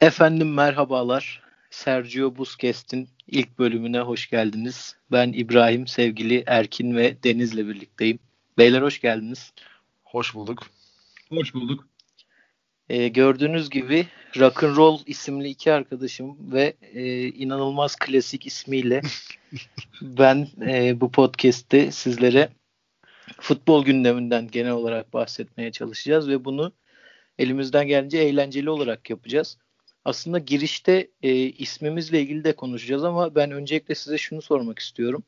Efendim merhabalar. Sergio Busquets'in ilk bölümüne hoş geldiniz. Ben İbrahim, sevgili Erkin ve Deniz'le birlikteyim. Beyler hoş geldiniz. Hoş bulduk. Hoş bulduk. Ee, gördüğünüz gibi Rock'n'Roll isimli iki arkadaşım ve e, inanılmaz klasik ismiyle ben e, bu podcast'te sizlere futbol gündeminden genel olarak bahsetmeye çalışacağız ve bunu elimizden gelince eğlenceli olarak yapacağız. Aslında girişte e, ismimizle ilgili de konuşacağız ama ben öncelikle size şunu sormak istiyorum.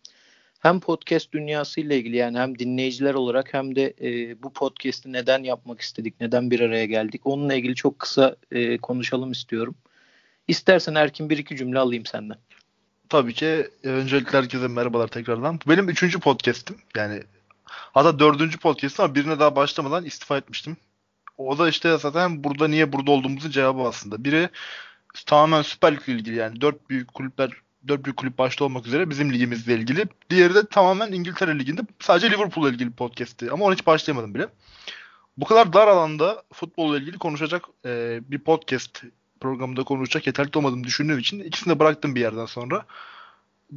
Hem podcast dünyası ile ilgili yani hem dinleyiciler olarak hem de e, bu podcast'i neden yapmak istedik, neden bir araya geldik onunla ilgili çok kısa e, konuşalım istiyorum. İstersen Erkin bir iki cümle alayım senden. Tabii ki öncelikle herkese merhabalar tekrardan. Benim üçüncü podcast'im. Yani hatta dördüncü podcast'im ama birine daha başlamadan istifa etmiştim. O da işte zaten burada niye burada olduğumuzun cevabı aslında. Biri tamamen Süper Lig ilgili yani dört büyük kulüpler dört büyük kulüp başta olmak üzere bizim ligimizle ilgili. Diğeri de tamamen İngiltere Ligi'nde sadece Liverpool'la ilgili podcast'ti. Ama ona hiç başlayamadım bile. Bu kadar dar alanda futbolla ilgili konuşacak e, bir podcast programında konuşacak yeterli olmadığını düşündüğüm için ikisini de bıraktım bir yerden sonra.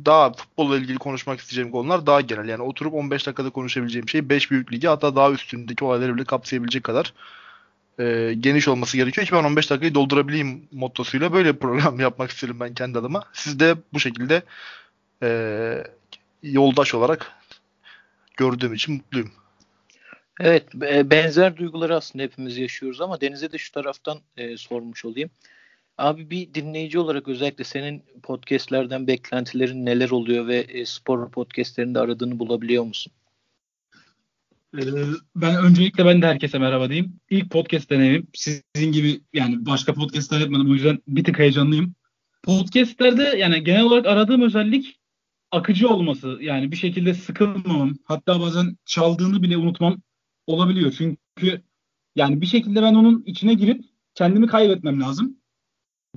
Daha futbolla ilgili konuşmak isteyeceğim konular daha genel. Yani oturup 15 dakikada konuşabileceğim şey 5 büyük ligi hatta daha üstündeki olayları bile kapsayabilecek kadar e, geniş olması gerekiyor ki ben 15 dakikayı doldurabileyim mottosuyla böyle program yapmak istedim ben kendi adıma. Siz de bu şekilde e, yoldaş olarak gördüğüm için mutluyum. Evet benzer duyguları aslında hepimiz yaşıyoruz ama Deniz'e de şu taraftan e, sormuş olayım. Abi bir dinleyici olarak özellikle senin podcastlerden beklentilerin neler oluyor ve e, spor podcastlerinde aradığını bulabiliyor musun? Ee, ben öncelikle ben de herkese merhaba diyeyim. İlk podcast deneyimim. Sizin gibi yani başka podcastler yapmadım. O yüzden bir tık heyecanlıyım. Podcastlerde yani genel olarak aradığım özellik akıcı olması. Yani bir şekilde sıkılmamam. Hatta bazen çaldığını bile unutmam olabiliyor. Çünkü yani bir şekilde ben onun içine girip kendimi kaybetmem lazım.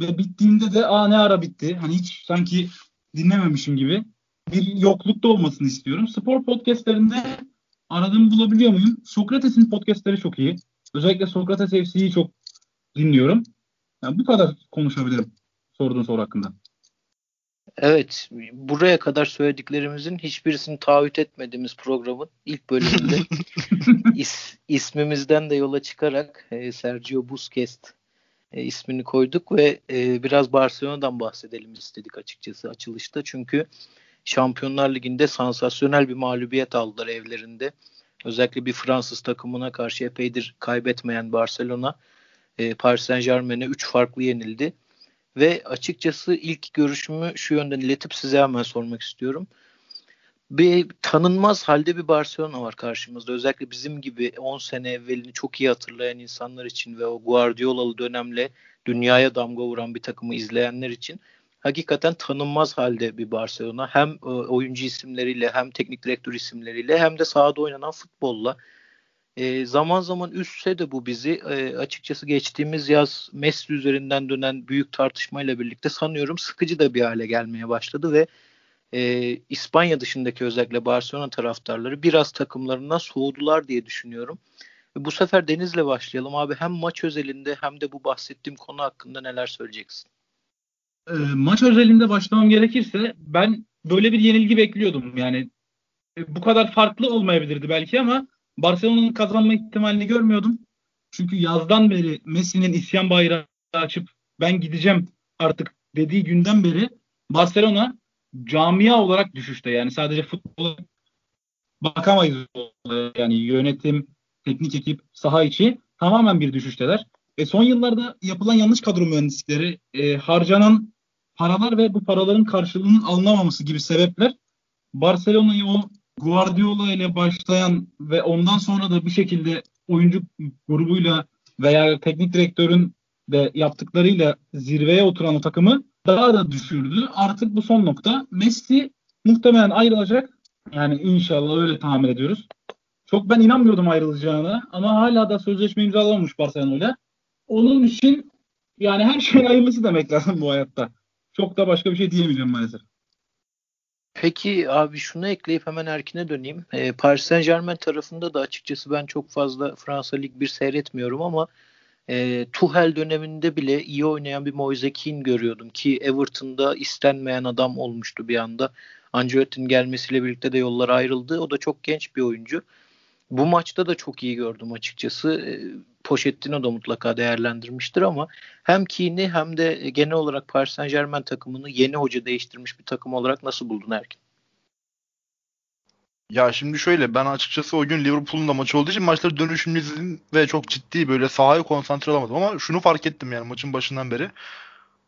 Ve bittiğinde de aa ne ara bitti. Hani hiç sanki dinlememişim gibi bir yoklukta olmasını istiyorum. Spor podcastlerinde aradığımı bulabiliyor muyum? Sokrates'in podcastleri çok iyi. Özellikle Sokrates FC'yi çok dinliyorum. Yani bu kadar konuşabilirim sorduğun soru hakkında. Evet, buraya kadar söylediklerimizin hiçbirisini taahhüt etmediğimiz programın ilk bölümünde is, ismimizden de yola çıkarak e, Sergio Busquets e, ismini koyduk ve e, biraz Barcelona'dan bahsedelim istedik açıkçası açılışta. Çünkü Şampiyonlar Ligi'nde sansasyonel bir mağlubiyet aldılar evlerinde. Özellikle bir Fransız takımına karşı epeydir kaybetmeyen Barcelona e, Paris Saint Germain'e 3 farklı yenildi. Ve açıkçası ilk görüşümü şu yönden iletip size hemen sormak istiyorum. Bir tanınmaz halde bir Barcelona var karşımızda. Özellikle bizim gibi 10 sene evvelini çok iyi hatırlayan insanlar için ve o Guardiola'lı dönemle dünyaya damga vuran bir takımı izleyenler için hakikaten tanınmaz halde bir Barcelona. Hem e, oyuncu isimleriyle hem teknik direktör isimleriyle hem de sahada oynanan futbolla. E, zaman zaman üstse de bu bizi e, açıkçası geçtiğimiz yaz Messi üzerinden dönen büyük tartışmayla birlikte sanıyorum sıkıcı da bir hale gelmeye başladı ve e, İspanya dışındaki özellikle Barcelona taraftarları biraz takımlarından soğudular diye düşünüyorum. E, bu sefer Deniz'le başlayalım abi hem maç özelinde hem de bu bahsettiğim konu hakkında neler söyleyeceksin? E, maç özelinde başlamam gerekirse ben böyle bir yenilgi bekliyordum. Yani e, bu kadar farklı olmayabilirdi belki ama Barcelona'nın kazanma ihtimalini görmüyordum. Çünkü yazdan beri Messi'nin isyan bayrağı açıp ben gideceğim artık dediği günden beri Barcelona camia olarak düşüşte. Yani sadece futbola bakamayız. Yani yönetim, teknik ekip, saha içi tamamen bir düşüşteler. E son yıllarda yapılan yanlış kadro mühendislikleri, e, harcanan paralar ve bu paraların karşılığının alınamaması gibi sebepler Barcelona'yı o Guardiola ile başlayan ve ondan sonra da bir şekilde oyuncu grubuyla veya teknik direktörün de yaptıklarıyla zirveye oturan o takımı daha da düşürdü. Artık bu son nokta. Messi muhtemelen ayrılacak. Yani inşallah öyle tahmin ediyoruz. Çok ben inanmıyordum ayrılacağına ama hala da sözleşme imzalamamış Barcelona'yla. Onun için yani her şeyin hayırlısı demek lazım bu hayatta. Çok da başka bir şey diyemeyeceğim maalesef. Peki abi şunu ekleyip hemen Erkin'e döneyim. E, Paris Saint Germain tarafında da açıkçası ben çok fazla Fransa Lig 1 seyretmiyorum ama e, Tuchel döneminde bile iyi oynayan bir Moise Kean görüyordum ki Everton'da istenmeyen adam olmuştu bir anda. Ancelotti'nin gelmesiyle birlikte de yollar ayrıldı. O da çok genç bir oyuncu. Bu maçta da çok iyi gördüm açıkçası. E, Pochettino da mutlaka değerlendirmiştir ama hem Keane'i hem de genel olarak Paris Saint Germain takımını yeni hoca değiştirmiş bir takım olarak nasıl buldun Erkin? Ya şimdi şöyle ben açıkçası o gün Liverpool'un da maçı olduğu için maçları dönüşümlü izledim ve çok ciddi böyle sahaya konsantre olamadım ama şunu fark ettim yani maçın başından beri.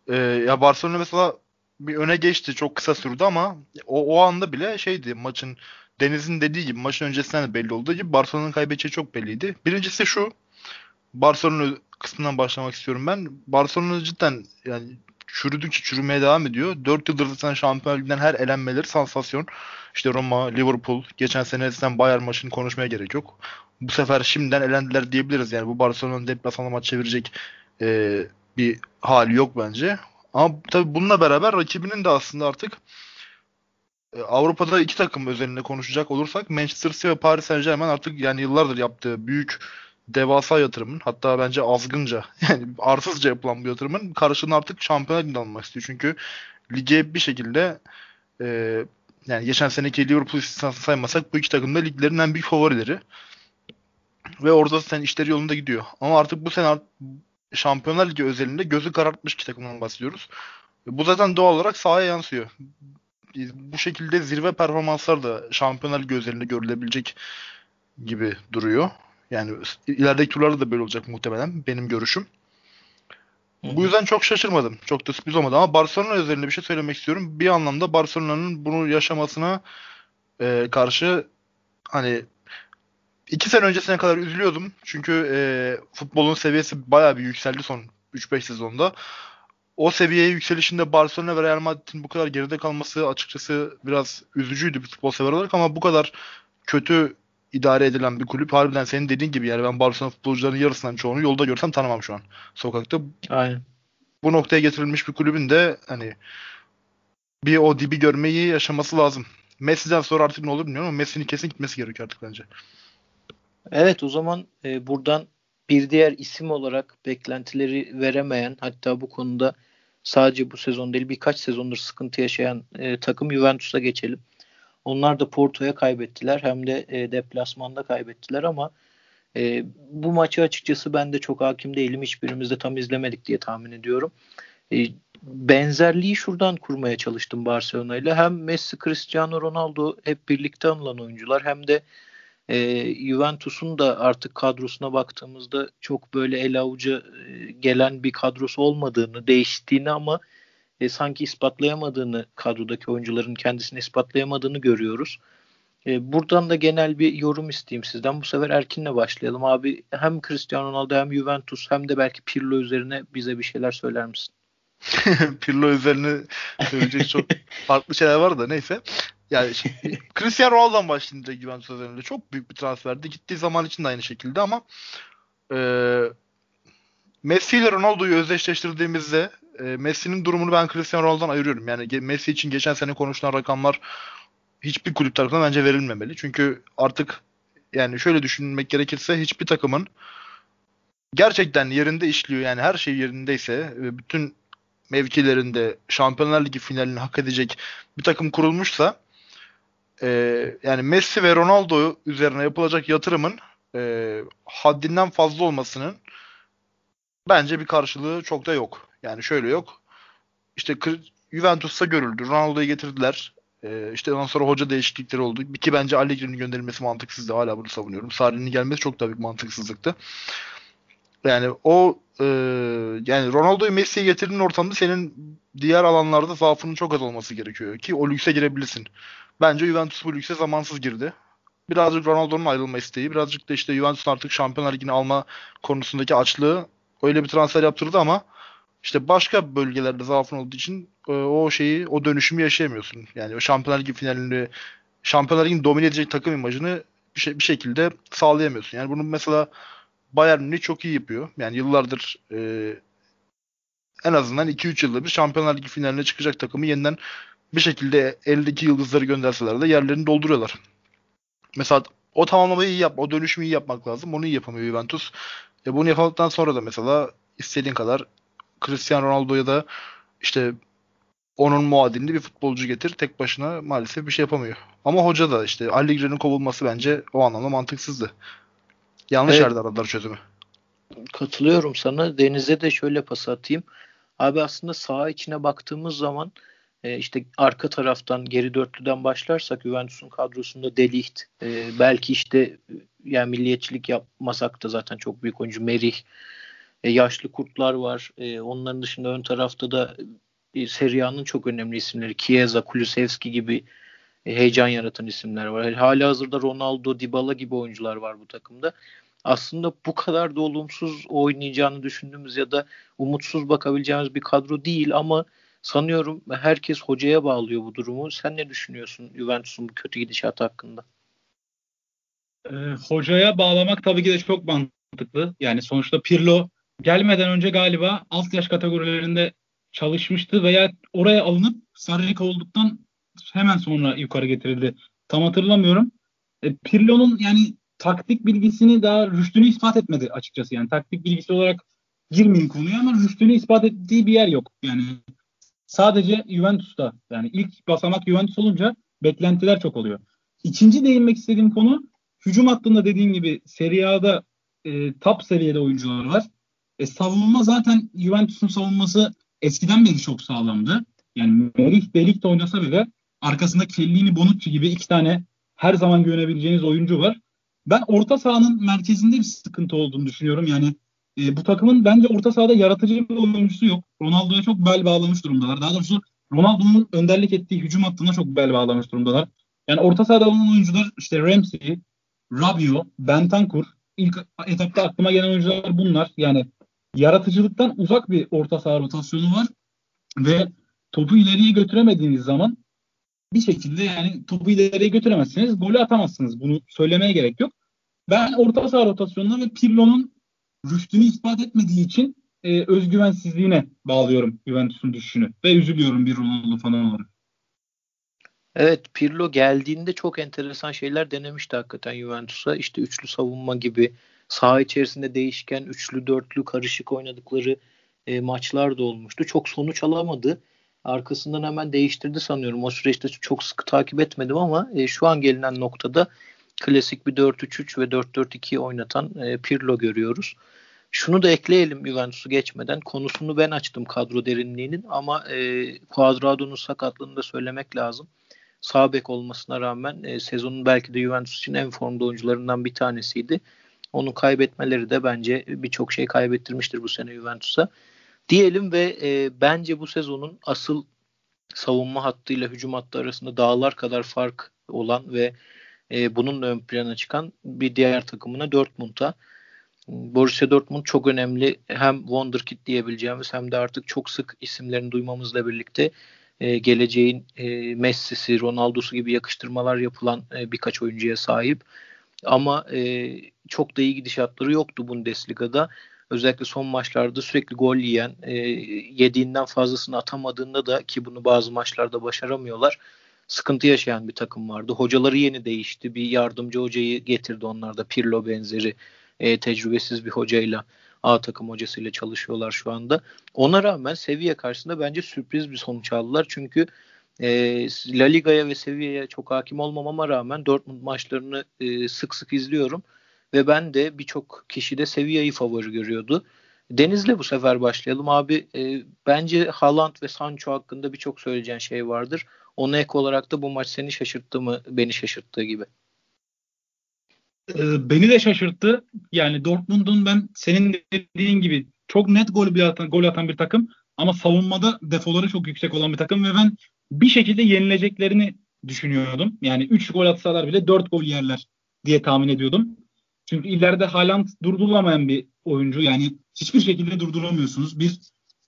Ee, ya Barcelona mesela bir öne geçti çok kısa sürdü ama o, o anda bile şeydi maçın Deniz'in dediği gibi maçın öncesinden de belli olduğu gibi Barcelona'nın kaybedeceği çok belliydi. Birincisi şu Barcelona kısmından başlamak istiyorum ben. Barcelona cidden yani çürüdükçe çürümeye devam ediyor. 4 yıldır zaten Şampiyonlar Ligi'nden her elenmeleri sansasyon. İşte Roma, Liverpool, geçen sene zaten Bayern maçını konuşmaya gerek yok. Bu sefer şimdiden elendiler diyebiliriz. Yani bu Barcelona'nın deplasmanda maç çevirecek e, bir hali yok bence. Ama tabii bununla beraber rakibinin de aslında artık Avrupa'da iki takım üzerinde konuşacak olursak Manchester City ve Paris Saint Germain artık yani yıllardır yaptığı büyük devasa yatırımın hatta bence azgınca yani arsızca yapılan bu yatırımın karşılığını artık şampiyonlar liginde almak istiyor. Çünkü lige bir şekilde e, yani geçen seneki Liverpool istisnasını saymasak bu iki takım da liglerin en büyük favorileri. Ve orada sen işleri yolunda gidiyor. Ama artık bu sene Şampiyonlar Ligi özelinde gözü karartmış iki takımdan bahsediyoruz. Bu zaten doğal olarak sahaya yansıyor. Bu şekilde zirve performanslar da Şampiyonlar Ligi özelinde görülebilecek gibi duruyor. Yani ilerideki turlarda da böyle olacak muhtemelen benim görüşüm. Hı-hı. Bu yüzden çok şaşırmadım. Çok da sürpriz olmadı ama Barcelona üzerinde bir şey söylemek istiyorum. Bir anlamda Barcelona'nın bunu yaşamasına e, karşı hani iki sene öncesine kadar üzülüyordum. Çünkü e, futbolun seviyesi bayağı bir yükseldi son 3-5 sezonda. O seviyeye yükselişinde Barcelona ve Real Madrid'in bu kadar geride kalması açıkçası biraz üzücüydü bir futbol sever olarak ama bu kadar kötü idare edilen bir kulüp. Harbiden senin dediğin gibi yani ben Barcelona futbolcularının yarısından çoğunu yolda görsem tanımam şu an sokakta. Aynen. Bu noktaya getirilmiş bir kulübün de hani bir o dibi görmeyi yaşaması lazım. Messi'den sonra artık ne olur bilmiyorum ama Messi'nin kesin gitmesi gerekiyor artık bence. Evet o zaman e, buradan bir diğer isim olarak beklentileri veremeyen hatta bu konuda sadece bu sezon değil birkaç sezondur sıkıntı yaşayan e, takım Juventus'a geçelim. Onlar da Porto'ya kaybettiler hem de e, deplasmanda kaybettiler ama e, bu maçı açıkçası ben de çok hakim değilim. Hiçbirimiz de tam izlemedik diye tahmin ediyorum. E, benzerliği şuradan kurmaya çalıştım Barcelona ile. Hem Messi, Cristiano Ronaldo hep birlikte anılan oyuncular hem de e, Juventus'un da artık kadrosuna baktığımızda çok böyle el avuca e, gelen bir kadrosu olmadığını, değiştiğini ama e, sanki ispatlayamadığını kadrodaki oyuncuların kendisini ispatlayamadığını görüyoruz. E, buradan da genel bir yorum isteyeyim sizden. Bu sefer Erkin'le başlayalım. Abi hem Cristiano Ronaldo hem Juventus hem de belki Pirlo üzerine bize bir şeyler söyler misin? Pirlo üzerine söyleyecek çok farklı şeyler var da neyse. Yani şimdi, Cristiano Ronaldo'dan direkt Juventus üzerinde. Çok büyük bir transferdi. Gittiği zaman için de aynı şekilde ama e, Messi ile Ronaldo'yu özdeşleştirdiğimizde e, Messi'nin durumunu ben Cristiano Ronaldo'dan ayırıyorum. Yani Messi için geçen sene konuşulan rakamlar hiçbir kulüp tarafından bence verilmemeli. Çünkü artık yani şöyle düşünmek gerekirse hiçbir takımın gerçekten yerinde işliyor. Yani her şey yerindeyse ve bütün mevkilerinde Şampiyonlar Ligi finalini hak edecek bir takım kurulmuşsa e, yani Messi ve Ronaldo üzerine yapılacak yatırımın e, haddinden fazla olmasının bence bir karşılığı çok da yok. Yani şöyle yok. İşte Juventus'ta görüldü. Ronaldo'yu getirdiler. Ee, işte ondan sonra hoca değişiklikleri oldu. Ki bence Allegri'nin gönderilmesi mantıksızdı. Hala bunu savunuyorum. Sarri'nin gelmesi çok büyük mantıksızlıktı. Yani o e, yani Ronaldo'yu Messi'ye getirdiğin ortamda senin diğer alanlarda zaafının çok az olması gerekiyor ki o lükse girebilirsin. Bence Juventus bu lükse zamansız girdi. Birazcık Ronaldo'nun ayrılma isteği, birazcık da işte Juventus'un artık Şampiyonlar Ligi'ni alma konusundaki açlığı öyle bir transfer yaptırdı ama işte başka bölgelerde zaafın olduğu için e, o şeyi, o dönüşümü yaşayamıyorsun. Yani o Şampiyonlar Ligi finalinde Şampiyonlar Ligi'ni domine edecek takım imajını bir, şey, bir şekilde sağlayamıyorsun. Yani bunu mesela Bayern Münih çok iyi yapıyor. Yani yıllardır e, en azından 2-3 yıldır bir Şampiyonlar Ligi finaline çıkacak takımı yeniden bir şekilde eldeki yıldızları gönderseler de yerlerini dolduruyorlar. Mesela o tamamlamayı iyi yap, o dönüşümü iyi yapmak lazım. Onu iyi yapamıyor Juventus. E bunu yapaldıktan sonra da mesela istediğin kadar Cristiano Ronaldo'ya da işte onun muadilini bir futbolcu getir. Tek başına maalesef bir şey yapamıyor. Ama hoca da işte Allegri'nin kovulması bence o anlamda mantıksızdı. Yanlış Evet. yerde aradılar çözümü. Katılıyorum sana. Deniz'e de şöyle pas atayım. Abi aslında saha içine baktığımız zaman e, işte arka taraftan geri dörtlüden başlarsak Juventus'un kadrosunda De Ligt, e, belki işte e, yani milliyetçilik yapmasak da zaten çok büyük oyuncu Merih, e, yaşlı kurtlar var. E, onların dışında ön tarafta da e, Serie çok önemli isimleri Chiesa, Kulusevski gibi e, heyecan yaratan isimler var. Hala hazırda Ronaldo, Dybala gibi oyuncular var bu takımda aslında bu kadar da olumsuz oynayacağını düşündüğümüz ya da umutsuz bakabileceğimiz bir kadro değil ama sanıyorum herkes hocaya bağlıyor bu durumu. Sen ne düşünüyorsun Juventus'un bu kötü gidişatı hakkında? Ee, hocaya bağlamak tabii ki de çok mantıklı. Yani sonuçta Pirlo gelmeden önce galiba alt yaş kategorilerinde çalışmıştı veya oraya alınıp Sarri olduktan hemen sonra yukarı getirildi. Tam hatırlamıyorum. E, Pirlo'nun yani taktik bilgisini daha rüştünü ispat etmedi açıkçası. Yani taktik bilgisi olarak girmeyin konuya ama rüştünü ispat ettiği bir yer yok. Yani sadece Juventus'ta yani ilk basamak Juventus olunca beklentiler çok oluyor. İkinci değinmek istediğim konu hücum hattında dediğin gibi Serie A'da e, top seviyede oyuncular var. E, savunma zaten Juventus'un savunması eskiden beri çok sağlamdı. Yani Merih Delik de oynasa bile arkasında Kellini Bonucci gibi iki tane her zaman güvenebileceğiniz oyuncu var. Ben orta sahanın merkezinde bir sıkıntı olduğunu düşünüyorum. Yani e, bu takımın bence orta sahada yaratıcı bir oyuncusu yok. Ronaldo'ya çok bel bağlamış durumdalar. Daha doğrusu Ronaldo'nun önderlik ettiği hücum hattına çok bel bağlamış durumdalar. Yani orta sahada olan oyuncular işte Ramsey, Rabiot, Bentancur ilk etapta aklıma gelen oyuncular bunlar. Yani yaratıcılıktan uzak bir orta saha rotasyonu var ve topu ileriye götüremediğiniz zaman bir şekilde yani topu ileriye götüremezsiniz. Golü atamazsınız. Bunu söylemeye gerek yok. Ben orta saha rotasyonuna ve Pirlo'nun rüştünü ispat etmediği için e, özgüvensizliğine bağlıyorum Juventus'un düşüşünü. Ve üzülüyorum bir Ronaldo falan olarak. Evet Pirlo geldiğinde çok enteresan şeyler denemişti hakikaten Juventus'a. İşte üçlü savunma gibi saha içerisinde değişken üçlü dörtlü karışık oynadıkları e, maçlar da olmuştu. Çok sonuç alamadı. Arkasından hemen değiştirdi sanıyorum. O süreçte çok sıkı takip etmedim ama e, şu an gelinen noktada klasik bir 4-3-3 ve 4-4-2 oynatan e, Pirlo görüyoruz. Şunu da ekleyelim Juventus'u geçmeden. Konusunu ben açtım kadro derinliğinin ama e, Cuadrado'nun sakatlığını da söylemek lazım. Sağ bek olmasına rağmen e, sezonun belki de Juventus için en formda oyuncularından bir tanesiydi. Onu kaybetmeleri de bence birçok şey kaybettirmiştir bu sene Juventus'a. Diyelim ve e, bence bu sezonun asıl savunma hattıyla hücum hattı arasında dağlar kadar fark olan ve e, bunun ön plana çıkan bir diğer takımına Dortmund'a. Borussia Dortmund çok önemli hem wonderkid diyebileceğimiz hem de artık çok sık isimlerini duymamızla birlikte e, geleceğin e, Messi'si, Ronaldo'su gibi yakıştırmalar yapılan e, birkaç oyuncuya sahip. Ama e, çok da iyi gidişatları yoktu Bundesliga'da. Özellikle son maçlarda sürekli gol yiyen, e, yediğinden fazlasını atamadığında da ki bunu bazı maçlarda başaramıyorlar. Sıkıntı yaşayan bir takım vardı. Hocaları yeni değişti. Bir yardımcı hocayı getirdi onlar da Pirlo benzeri e, tecrübesiz bir hocayla A takım hocasıyla çalışıyorlar şu anda. Ona rağmen seviye karşısında bence sürpriz bir sonuç aldılar. Çünkü e, La Liga'ya ve seviyeye çok hakim olmamama rağmen Dortmund maçlarını e, sık sık izliyorum. Ve ben de birçok kişi de seviyeyi favori görüyordu. Deniz'le bu sefer başlayalım. Abi e, bence Haaland ve Sancho hakkında birçok söyleyeceğin şey vardır. Ona ek olarak da bu maç seni şaşırttı mı? Beni şaşırttığı gibi. Ee, beni de şaşırttı. Yani Dortmund'un ben senin dediğin gibi çok net gol, bir atan, gol atan bir takım ama savunmada defoları çok yüksek olan bir takım ve ben bir şekilde yenileceklerini düşünüyordum. Yani 3 gol atsalar bile 4 gol yerler diye tahmin ediyordum. Çünkü ileride Haaland durdurulamayan bir oyuncu. Yani hiçbir şekilde durduramıyorsunuz. Bir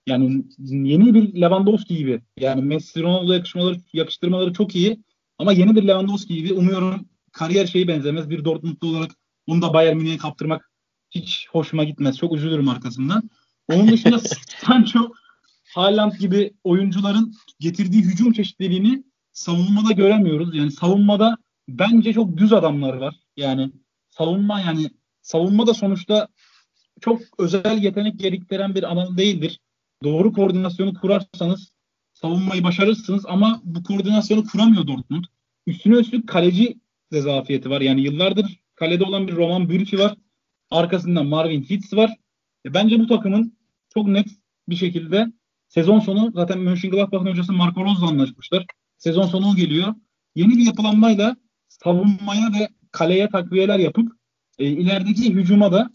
yani yeni bir Lewandowski gibi. Yani Messi Ronaldo yakışmaları, yakıştırmaları çok iyi. Ama yeni bir Lewandowski gibi umuyorum kariyer şeyi benzemez. Bir Dortmundlu olarak bunu da Bayern Münih'e kaptırmak hiç hoşuma gitmez. Çok üzülürüm arkasından. Onun dışında Sancho, Haaland gibi oyuncuların getirdiği hücum çeşitliliğini savunmada göremiyoruz. Yani savunmada bence çok düz adamlar var. Yani savunma yani savunma da sonuçta çok özel yetenek gerektiren bir alan değildir. Doğru koordinasyonu kurarsanız savunmayı başarırsınız ama bu koordinasyonu kuramıyor Dortmund. Üstüne üstlük kaleci de zafiyeti var. Yani yıllardır kalede olan bir Roman Bürki var. Arkasından Marvin Hitz var. E, bence bu takımın çok net bir şekilde sezon sonu zaten Mönchengladbach'ın hocası Marco Rose'la anlaşmışlar. Sezon sonu geliyor. Yeni bir yapılanmayla savunmaya ve kaleye takviyeler yapıp e, ilerideki hücuma da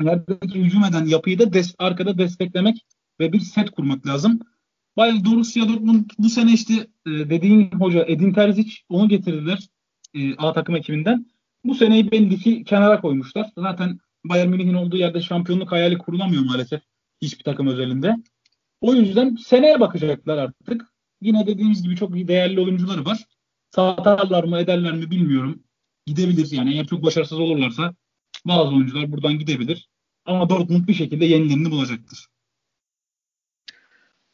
ilerideki hücum eden yapıyı da des, arkada desteklemek ve bir set kurmak lazım. Bayern Borussia Dortmund bu sene işte e, dediğin hoca Edin Terzic onu getirdiler e, A takım ekibinden. Bu seneyi belli ki kenara koymuşlar. Zaten Bayern Münih'in olduğu yerde şampiyonluk hayali kurulamıyor maalesef hiçbir takım özelinde. O yüzden seneye bakacaklar artık. Yine dediğimiz gibi çok değerli oyuncuları var. Satarlar mı ederler mi bilmiyorum. Gidebilir yani eğer çok başarısız olurlarsa bazı oyuncular buradan gidebilir. Ama Dortmund bir şekilde yenilerini bulacaktır.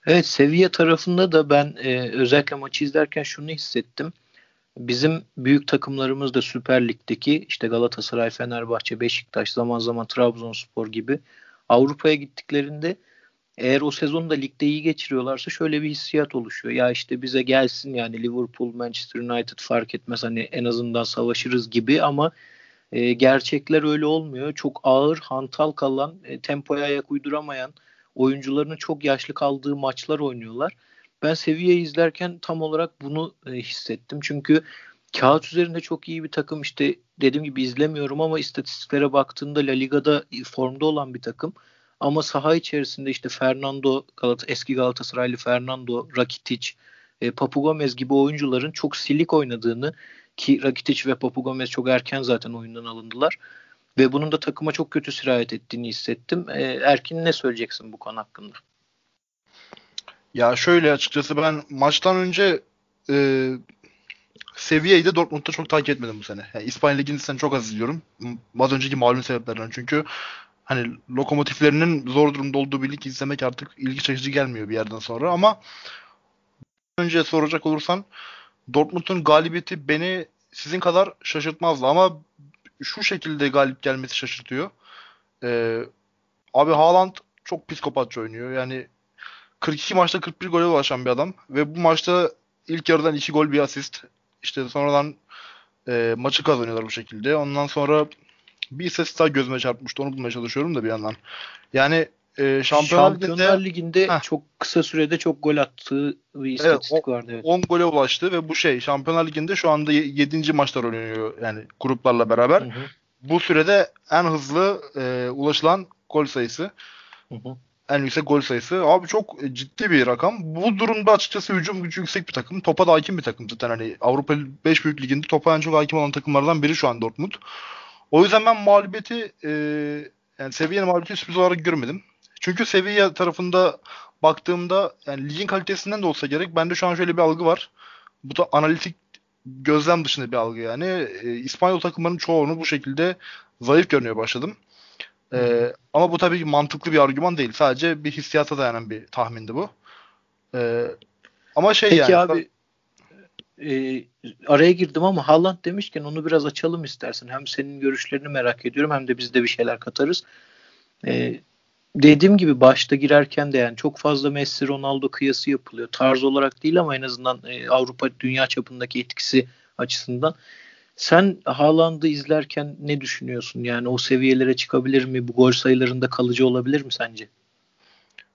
Evet seviye tarafında da ben e, özellikle maçı izlerken şunu hissettim. Bizim büyük takımlarımız da Süper Lig'deki işte Galatasaray, Fenerbahçe, Beşiktaş, zaman zaman Trabzonspor gibi Avrupa'ya gittiklerinde eğer o sezonu da ligde iyi geçiriyorlarsa şöyle bir hissiyat oluşuyor. Ya işte bize gelsin yani Liverpool, Manchester United fark etmez hani en azından savaşırız gibi ama e, gerçekler öyle olmuyor. Çok ağır, hantal kalan, e, tempoya ayak uyduramayan, oyuncularının çok yaşlı kaldığı maçlar oynuyorlar. Ben seviye izlerken tam olarak bunu e, hissettim. Çünkü kağıt üzerinde çok iyi bir takım işte dediğim gibi izlemiyorum ama istatistiklere baktığında La Liga'da formda olan bir takım. Ama saha içerisinde işte Fernando, Galata, eski Galatasaraylı Fernando, Rakitic, e, Papu Gomez gibi oyuncuların çok silik oynadığını ki Rakitic ve Papu Gomez çok erken zaten oyundan alındılar. Ve bunun da takıma çok kötü sirayet ettiğini hissettim. E, Erkin ne söyleyeceksin bu konu hakkında? Ya şöyle açıkçası ben maçtan önce e, seviyeyi de Dortmund'da çok takip etmedim bu sene. Yani İspanya Ligi'ni sen çok az izliyorum. Az önceki malum sebeplerden. Çünkü hani lokomotiflerinin zor durumda olduğu bir lig izlemek artık ilgi çekici gelmiyor bir yerden sonra ama önce soracak olursan Dortmund'un galibiyeti beni sizin kadar şaşırtmazdı ama şu şekilde galip gelmesi şaşırtıyor. Ee, abi Haaland çok psikopatça oynuyor. Yani 42 maçta 41 gole ulaşan bir adam ve bu maçta ilk yarıdan 2 gol bir asist. İşte sonradan e, maçı kazanıyorlar bu şekilde. Ondan sonra bir ses daha gözüme çarpmıştı. Onu bulmaya çalışıyorum da bir yandan. Yani e, Şampiyonlar, Şampiyonlar Ligi'nde, Ligi'nde heh. çok kısa sürede çok gol attığı bir istatistik evet, vardı. Evet. 10 gole ulaştı ve bu şey Şampiyonlar Ligi'nde şu anda 7. maçlar oynuyor yani gruplarla beraber. Hı hı. Bu sürede en hızlı e, ulaşılan gol sayısı. Hı hı. En yüksek gol sayısı. Abi çok ciddi bir rakam. Bu durumda açıkçası hücum gücü yüksek bir takım. Topa da hakim bir takım zaten. Hani Avrupa 5 büyük liginde topa en çok hakim olan takımlardan biri şu an Dortmund. O yüzden ben mağlubiyeti e, yani seviyenin mağlubiyeti sürpriz olarak görmedim. Çünkü seviye tarafında baktığımda yani ligin kalitesinden de olsa gerek bende şu an şöyle bir algı var. Bu da analitik gözlem dışında bir algı yani. E, İspanyol takımlarının çoğunu bu şekilde zayıf görmeye başladım. E, ama bu tabii ki mantıklı bir argüman değil. Sadece bir hissiyata dayanan bir tahmindi bu. E, ama şey Peki yani. abi e, araya girdim ama Haaland demişken onu biraz açalım istersen. Hem senin görüşlerini merak ediyorum hem de biz de bir şeyler katarız. E, dediğim gibi başta girerken de yani çok fazla Messi Ronaldo kıyası yapılıyor. Tarz olarak değil ama en azından e, Avrupa dünya çapındaki etkisi açısından. Sen Haaland'ı izlerken ne düşünüyorsun? Yani o seviyelere çıkabilir mi? Bu gol sayılarında kalıcı olabilir mi sence?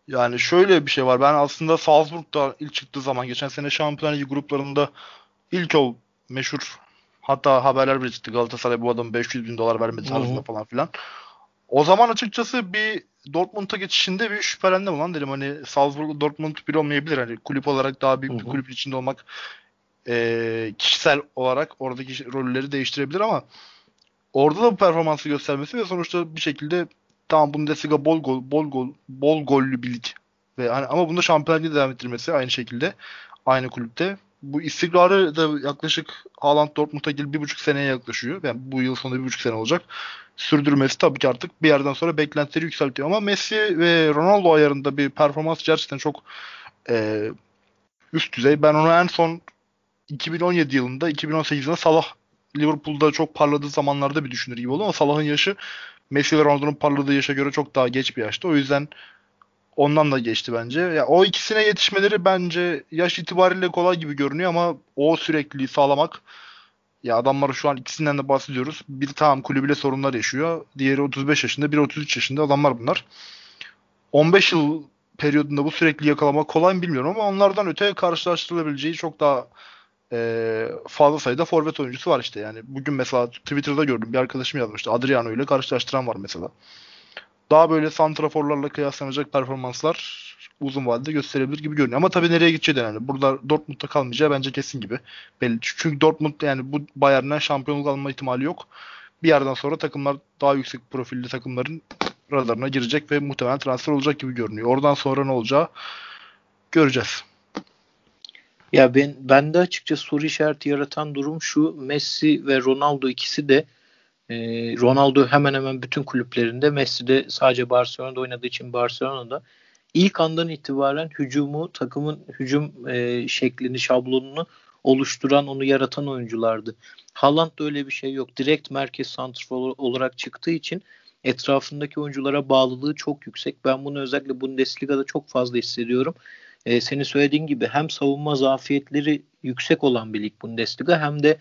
Yani şöyle bir şey var. Ben aslında Salzburg'da ilk çıktığı zaman geçen sene Şampiyonlar Ligi gruplarında ilk o meşhur hatta haberler bile çıktı. Galatasaray bu adam 500 bin dolar vermedi tarzında falan filan. O zaman açıkçası bir Dortmund'a geçişinde bir şüphelendim lan dedim hani Salzburg Dortmund bir olmayabilir hani kulüp olarak daha büyük bir kulüp içinde olmak e, kişisel olarak oradaki rolleri değiştirebilir ama orada da bu performansı göstermesi ve sonuçta bir şekilde tamam Bundesliga bol gol bol gol bol gollü bir lig ve hani ama bunda Şampiyonlar Ligi devam ettirmesi aynı şekilde aynı kulüpte bu istikrarı da yaklaşık Haaland Dortmund'a gelip bir buçuk seneye yaklaşıyor. Yani bu yıl sonunda bir buçuk sene olacak. Sürdürmesi tabii ki artık bir yerden sonra beklentileri yükseltiyor. Ama Messi ve Ronaldo ayarında bir performans gerçekten çok e, üst düzey. Ben onu en son 2017 yılında, 2018 yılında Salah Liverpool'da çok parladığı zamanlarda bir düşünür gibi oldu ama Salah'ın yaşı Messi ve Ronaldo'nun parladığı yaşa göre çok daha geç bir yaşta. O yüzden ondan da geçti bence. Ya o ikisine yetişmeleri bence yaş itibariyle kolay gibi görünüyor ama o sürekliliği sağlamak ya adamlar şu an ikisinden de bahsediyoruz. Bir tamam kulübüyle sorunlar yaşıyor. Diğeri 35 yaşında, biri 33 yaşında adamlar bunlar. 15 yıl periyodunda bu sürekli yakalamak kolay mı bilmiyorum ama onlardan öte karşılaştırılabileceği çok daha e, fazla sayıda forvet oyuncusu var işte. Yani bugün mesela Twitter'da gördüm bir arkadaşım yazmıştı. Adriano ile karşılaştıran var mesela. Daha böyle santraforlarla kıyaslanacak performanslar uzun vadede gösterebilir gibi görünüyor. Ama tabii nereye gideceği de önemli. Burada Dortmund'da kalmayacağı bence kesin gibi. Belli. Çünkü Dortmund yani bu Bayern'den şampiyonluk alma ihtimali yok. Bir yerden sonra takımlar daha yüksek profilli takımların radarına girecek ve muhtemelen transfer olacak gibi görünüyor. Oradan sonra ne olacağı göreceğiz. Ya ben bende açıkçası soru işareti yaratan durum şu. Messi ve Ronaldo ikisi de e, Ronaldo hemen hemen bütün kulüplerinde Messi de sadece Barcelona'da oynadığı için Barcelona'da ilk andan itibaren hücumu takımın hücum e, şeklini şablonunu oluşturan onu yaratan oyunculardı. Haaland'da öyle bir şey yok. Direkt merkez santrfor olarak çıktığı için etrafındaki oyunculara bağlılığı çok yüksek. Ben bunu özellikle Bundesliga'da çok fazla hissediyorum. Ee, senin söylediğin gibi hem savunma zafiyetleri yüksek olan bir lig Bundesliga hem de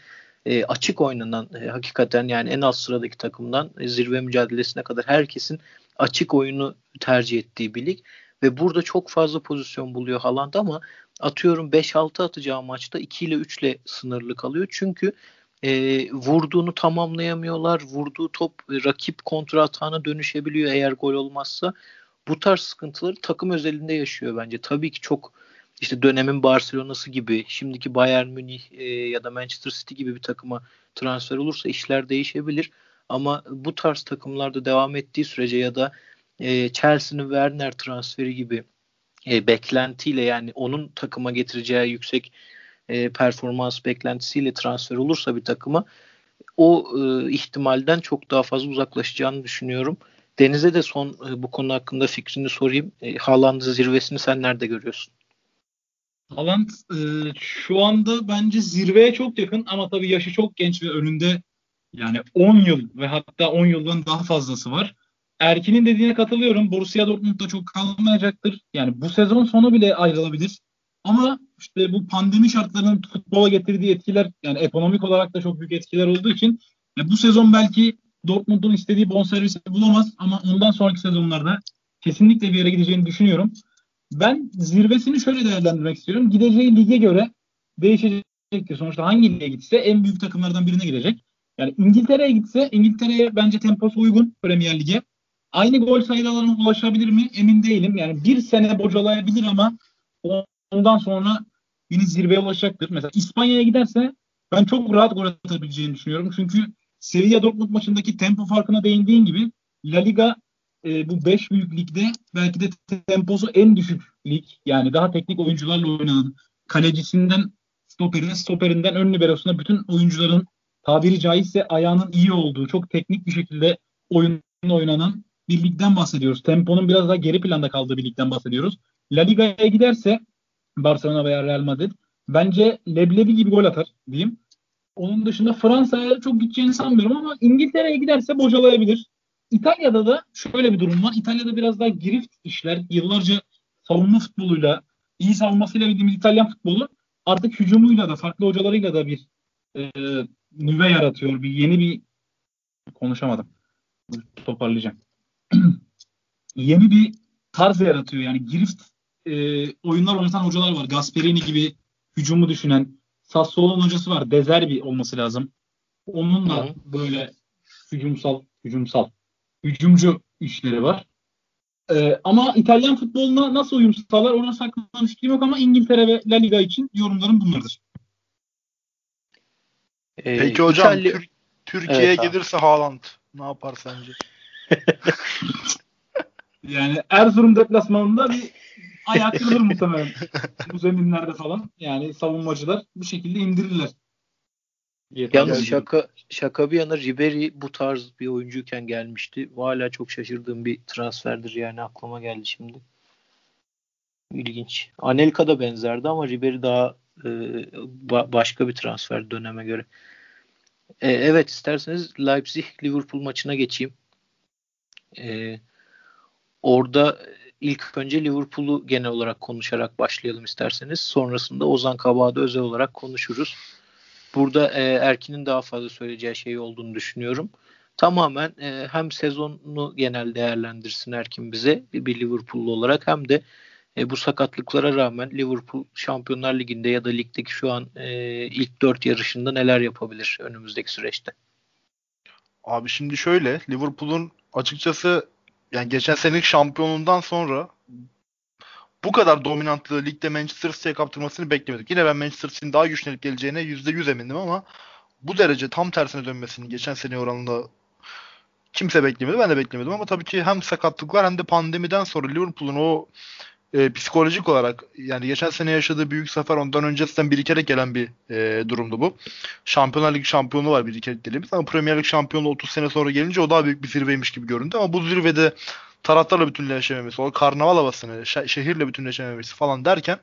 e, açık oynanan e, hakikaten yani en alt sıradaki takımdan e, zirve mücadelesine kadar herkesin açık oyunu tercih ettiği bir lig ve burada çok fazla pozisyon buluyor Haaland ama atıyorum 5-6 atacağı maçta 2 ile 3 ile sınırlı kalıyor. Çünkü e, vurduğunu tamamlayamıyorlar. Vurduğu top e, rakip kontra atağına dönüşebiliyor eğer gol olmazsa. Bu tarz sıkıntıları takım özelinde yaşıyor bence. Tabii ki çok işte dönemin Barcelona'sı gibi, şimdiki Bayern Münih e, ya da Manchester City gibi bir takıma transfer olursa işler değişebilir. Ama bu tarz takımlarda devam ettiği sürece ya da e, Chelsea'nin Werner transferi gibi e, beklentiyle yani onun takıma getireceği yüksek e, performans beklentisiyle transfer olursa bir takıma o e, ihtimalden çok daha fazla uzaklaşacağını düşünüyorum. Deniz'e de son e, bu konu hakkında fikrini sorayım. E, Haaland'ın zirvesini sen nerede görüyorsun? Haaland e, şu anda bence zirveye çok yakın ama tabii yaşı çok genç ve önünde yani 10 yıl ve hatta 10 yıldan daha fazlası var. Erkin'in dediğine katılıyorum. Borussia Dortmund'da çok kalmayacaktır. Yani bu sezon sonu bile ayrılabilir. Ama işte bu pandemi şartlarının futbola getirdiği etkiler yani ekonomik olarak da çok büyük etkiler olduğu için yani bu sezon belki Dortmund'un istediği bonservisi bulamaz ama ondan sonraki sezonlarda kesinlikle bir yere gideceğini düşünüyorum. Ben zirvesini şöyle değerlendirmek istiyorum. Gideceği lige göre değişecektir. Sonuçta hangi lige gitse en büyük takımlardan birine gidecek. Yani İngiltere'ye gitse İngiltere'ye bence temposu uygun Premier Lig'e. Aynı gol sayılarına ulaşabilir mi? Emin değilim. Yani bir sene bocalayabilir ama ondan sonra yine zirveye ulaşacaktır. Mesela İspanya'ya giderse ben çok rahat gol atabileceğini düşünüyorum. Çünkü Sevilla Dortmund maçındaki tempo farkına değindiğin gibi La Liga e, bu 5 büyük ligde belki de temposu en düşük lig. Yani daha teknik oyuncularla oynanan kalecisinden stoperine, stoperinden ön liberosuna bütün oyuncuların tabiri caizse ayağının iyi olduğu, çok teknik bir şekilde oyun oynanan bir ligden bahsediyoruz. Temponun biraz daha geri planda kaldığı bir ligden bahsediyoruz. La Liga'ya giderse Barcelona veya Real Madrid bence leblebi gibi gol atar diyeyim. Onun dışında Fransa'ya çok gideceğini sanmıyorum ama İngiltere'ye giderse bocalayabilir. İtalya'da da şöyle bir durum var. İtalya'da biraz daha girift işler. Yıllarca savunma futboluyla, iyi savunmasıyla bildiğimiz İtalyan futbolu artık hücumuyla da, farklı hocalarıyla da bir e, nüve yaratıyor. Bir yeni bir konuşamadım. Toparlayacağım. yeni bir tarz yaratıyor. Yani girift e, oyunlar oynatan hocalar var. Gasperini gibi hücumu düşünen. Sassuolo'nun hocası var. Dezerbi olması lazım. Onunla Hı. böyle hücumsal, hücumsal, hücumcu işleri var. Ee, ama İtalyan futboluna nasıl uyum sağlar ona saklanan fikrim yok ama İngiltere ve La Liga için yorumlarım bunlardır. Ee, Peki hocam İtalya... Tür- Türkiye'ye evet, gelirse Haaland ne yapar sence? yani Erzurum deplasmanında bir ayak kırılır muhtemelen. Bu zeminlerde falan. Yani savunmacılar bu şekilde indirirler. Yalnız şaka şaka bir yana Ribery bu tarz bir oyuncuyken gelmişti. Hala çok şaşırdığım bir transferdir yani aklıma geldi şimdi. İlginç. Anelka da benzerdi ama Ribery daha e, ba- başka bir transfer döneme göre. E, evet isterseniz Leipzig Liverpool maçına geçeyim. E, orada ilk önce Liverpool'u genel olarak konuşarak başlayalım isterseniz. Sonrasında Ozan Kabağ'da özel olarak konuşuruz. Burada e, Erkin'in daha fazla söyleyeceği şey olduğunu düşünüyorum. Tamamen e, hem sezonu genel değerlendirsin Erkin bize bir Liverpool'lu olarak hem de e, bu sakatlıklara rağmen Liverpool Şampiyonlar Ligi'nde ya da ligdeki şu an e, ilk dört yarışında neler yapabilir önümüzdeki süreçte? Abi şimdi şöyle Liverpool'un açıkçası yani geçen senelik şampiyonluğundan sonra bu kadar dominantlığı ligde Manchester City'ye kaptırmasını beklemedik. Yine ben Manchester City'nin daha güçlenip geleceğine %100 emindim ama bu derece tam tersine dönmesini geçen sene oranında kimse beklemedi. Ben de beklemedim ama tabii ki hem sakatlıklar hem de pandemiden sonra Liverpool'un o e, psikolojik olarak yani geçen sene yaşadığı büyük sefer ondan öncesinden birikerek gelen bir e, durumdu bu. Şampiyonlar Ligi şampiyonu var birikerek dediğimiz ama Premier Lig şampiyonu 30 sene sonra gelince o daha büyük bir zirveymiş gibi göründü ama bu zirvede taraftarla bütünleşememesi, o karnaval havasını, şe- şehirle bütünleşememesi falan derken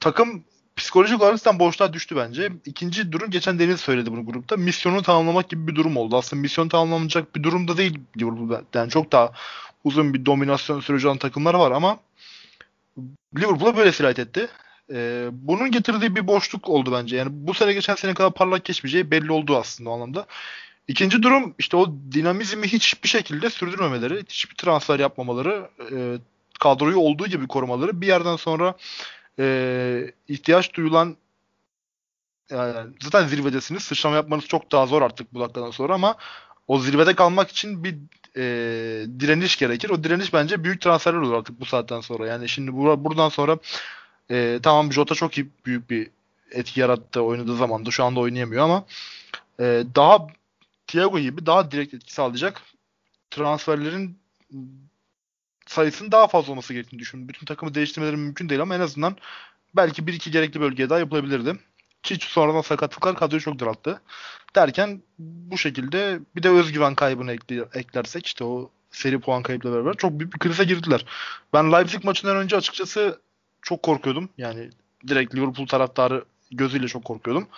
takım psikolojik olarak zaten boşluğa düştü bence. İkinci durum geçen Deniz söyledi bunu grupta. Misyonu tamamlamak gibi bir durum oldu. Aslında misyon tamamlanacak bir durumda değil Liverpool. Yani çok daha uzun bir dominasyon süreci olan takımlar var ama Liverpool'a böyle sirayet etti. Ee, bunun getirdiği bir boşluk oldu bence. Yani bu sene geçen sene kadar parlak geçmeyeceği belli oldu aslında o anlamda. İkinci durum işte o dinamizmi hiçbir şekilde sürdürmemeleri, hiçbir transfer yapmamaları, e, kadroyu olduğu gibi korumaları bir yerden sonra e, ihtiyaç duyulan yani zaten zirvedesiniz. Sıçrama yapmanız çok daha zor artık bu dakikadan sonra ama o zirvede kalmak için bir e, direniş gerekir. O direniş bence büyük transferler olur artık bu saatten sonra. Yani şimdi bur- buradan sonra e, tamam Jota çok iyi büyük bir etki yarattı oynadığı zamanda. Şu anda oynayamıyor ama e, daha Thiago gibi daha direkt etki sağlayacak transferlerin sayısının daha fazla olması gerektiğini düşünüyorum. Bütün takımı değiştirmeleri mümkün değil ama en azından belki bir iki gerekli bölgeye daha yapılabilirdi. Ki sonradan sakatlıklar kadroyu çok daralttı. Derken bu şekilde bir de özgüven kaybını eklersek işte o seri puan kaybıyla beraber çok büyük bir krize girdiler. Ben Leipzig maçından önce açıkçası çok korkuyordum. Yani direkt Liverpool taraftarı gözüyle çok korkuyordum.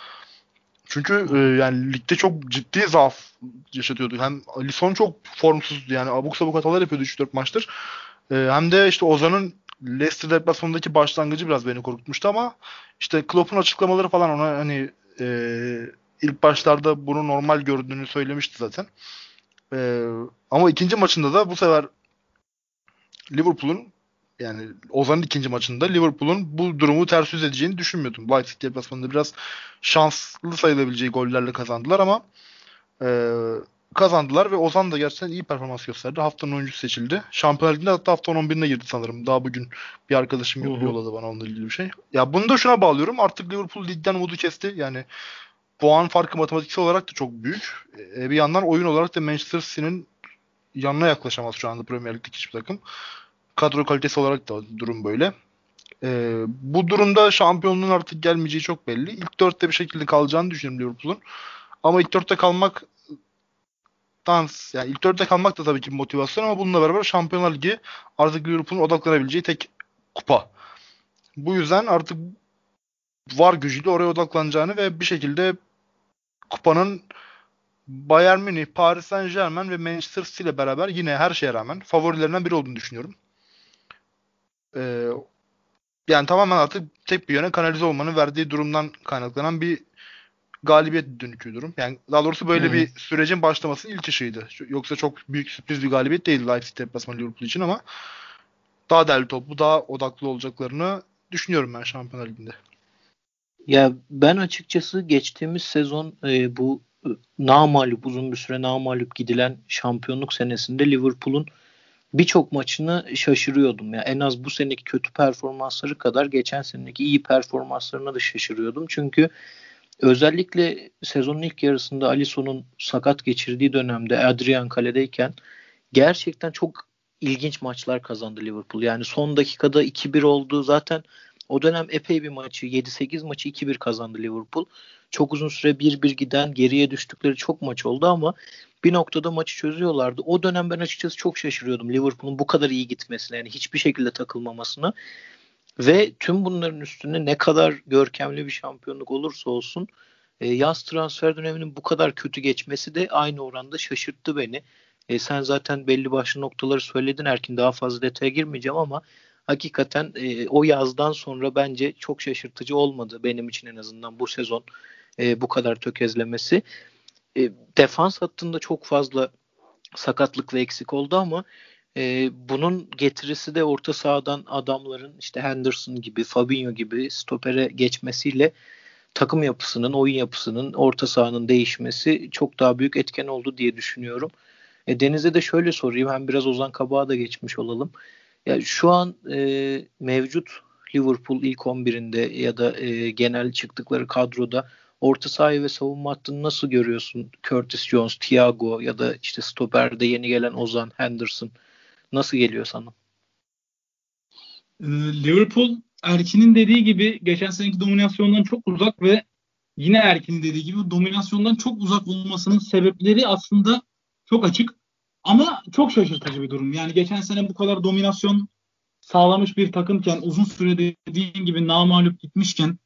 Çünkü e, yani ligde çok ciddi zaaf yaşatıyordu. Hem Alisson çok formsuzdu yani abuk sabuk hatalar yapıyordu 3-4 maçtır. E, hem de işte Ozan'ın Leicester deplasmanındaki başlangıcı biraz beni korkutmuştu ama işte Klopp'un açıklamaları falan ona hani e, ilk başlarda bunu normal gördüğünü söylemişti zaten. E, ama ikinci maçında da bu sefer Liverpool'un yani Ozan'ın ikinci maçında Liverpool'un bu durumu ters yüz edeceğini düşünmüyordum. Leipzig deplasmanında biraz şanslı sayılabileceği gollerle kazandılar ama e, kazandılar ve Ozan da gerçekten iyi performans gösterdi. Haftanın oyuncusu seçildi. Şampiyonlar Ligi'nde hatta haftanın 11'ine girdi sanırım. Daha bugün bir arkadaşım uh-huh. yolladı bana onunla ilgili bir şey. Ya bunu da şuna bağlıyorum. Artık Liverpool ligden umudu kesti. Yani puan farkı matematiksel olarak da çok büyük. E, bir yandan oyun olarak da Manchester City'nin yanına yaklaşamaz şu anda Premier Lig'deki hiçbir takım. Kadro kalitesi olarak da durum böyle. E, bu durumda şampiyonluğun artık gelmeyeceği çok belli. İlk dörtte bir şekilde kalacağını düşünüyorum Liverpool'un. Ama ilk dörtte kalmak dans yani ilk dörtte kalmak da tabii ki motivasyon ama bununla beraber Şampiyonlar Ligi artık Liverpool'un odaklanabileceği tek kupa. Bu yüzden artık var gücüyle oraya odaklanacağını ve bir şekilde kupanın Bayern Münih, Paris Saint Germain ve Manchester City ile beraber yine her şeye rağmen favorilerinden biri olduğunu düşünüyorum. Ee, yani tamamen artık tek bir yöne kanalize olmanın verdiği durumdan kaynaklanan bir galibiyet dönükü durum. Yani daha doğrusu böyle hmm. bir sürecin başlamasının ilk ışığıydı. Yoksa çok büyük sürpriz bir galibiyet değildi Leipzig deplasmanı Liverpool için ama daha değerli toplu, daha odaklı olacaklarını düşünüyorum ben Şampiyonlar Ligi'nde. Ya ben açıkçası geçtiğimiz sezon e, bu e, namalup uzun bir süre namalup gidilen şampiyonluk senesinde Liverpool'un birçok maçını şaşırıyordum. Ya en az bu seneki kötü performansları kadar geçen seneki iyi performanslarına da şaşırıyordum. Çünkü özellikle sezonun ilk yarısında Alisson'un sakat geçirdiği dönemde Adrian kaledeyken gerçekten çok ilginç maçlar kazandı Liverpool. Yani son dakikada 2-1 oldu. Zaten o dönem epey bir maçı 7-8 maçı 2-1 kazandı Liverpool. Çok uzun süre 1-1 giden geriye düştükleri çok maç oldu ama bir noktada maçı çözüyorlardı. O dönem ben açıkçası çok şaşırıyordum Liverpool'un bu kadar iyi gitmesine yani hiçbir şekilde takılmamasına. Ve tüm bunların üstüne ne kadar görkemli bir şampiyonluk olursa olsun e, yaz transfer döneminin bu kadar kötü geçmesi de aynı oranda şaşırttı beni. E, sen zaten belli başlı noktaları söyledin Erkin daha fazla detaya girmeyeceğim ama hakikaten e, o yazdan sonra bence çok şaşırtıcı olmadı benim için en azından bu sezon e, bu kadar tökezlemesi. E, defans hattında çok fazla sakatlık ve eksik oldu ama e, bunun getirisi de orta sahadan adamların işte Henderson gibi, Fabinho gibi stopere geçmesiyle takım yapısının, oyun yapısının, orta sahanın değişmesi çok daha büyük etken oldu diye düşünüyorum. E, Deniz'e de şöyle sorayım. Hem biraz Ozan Kabak'a da geçmiş olalım. Ya şu an e, mevcut Liverpool ilk 11'inde ya da e, genel çıktıkları kadroda orta sahayı ve savunma hattını nasıl görüyorsun? Curtis Jones, Thiago ya da işte stoperde yeni gelen Ozan, Henderson nasıl geliyor sana? Ee, Liverpool Erkin'in dediği gibi geçen seneki dominasyondan çok uzak ve yine Erkin'in dediği gibi dominasyondan çok uzak olmasının sebepleri aslında çok açık. Ama çok şaşırtıcı bir durum. Yani geçen sene bu kadar dominasyon sağlamış bir takımken uzun süre dediğin gibi namalup gitmişken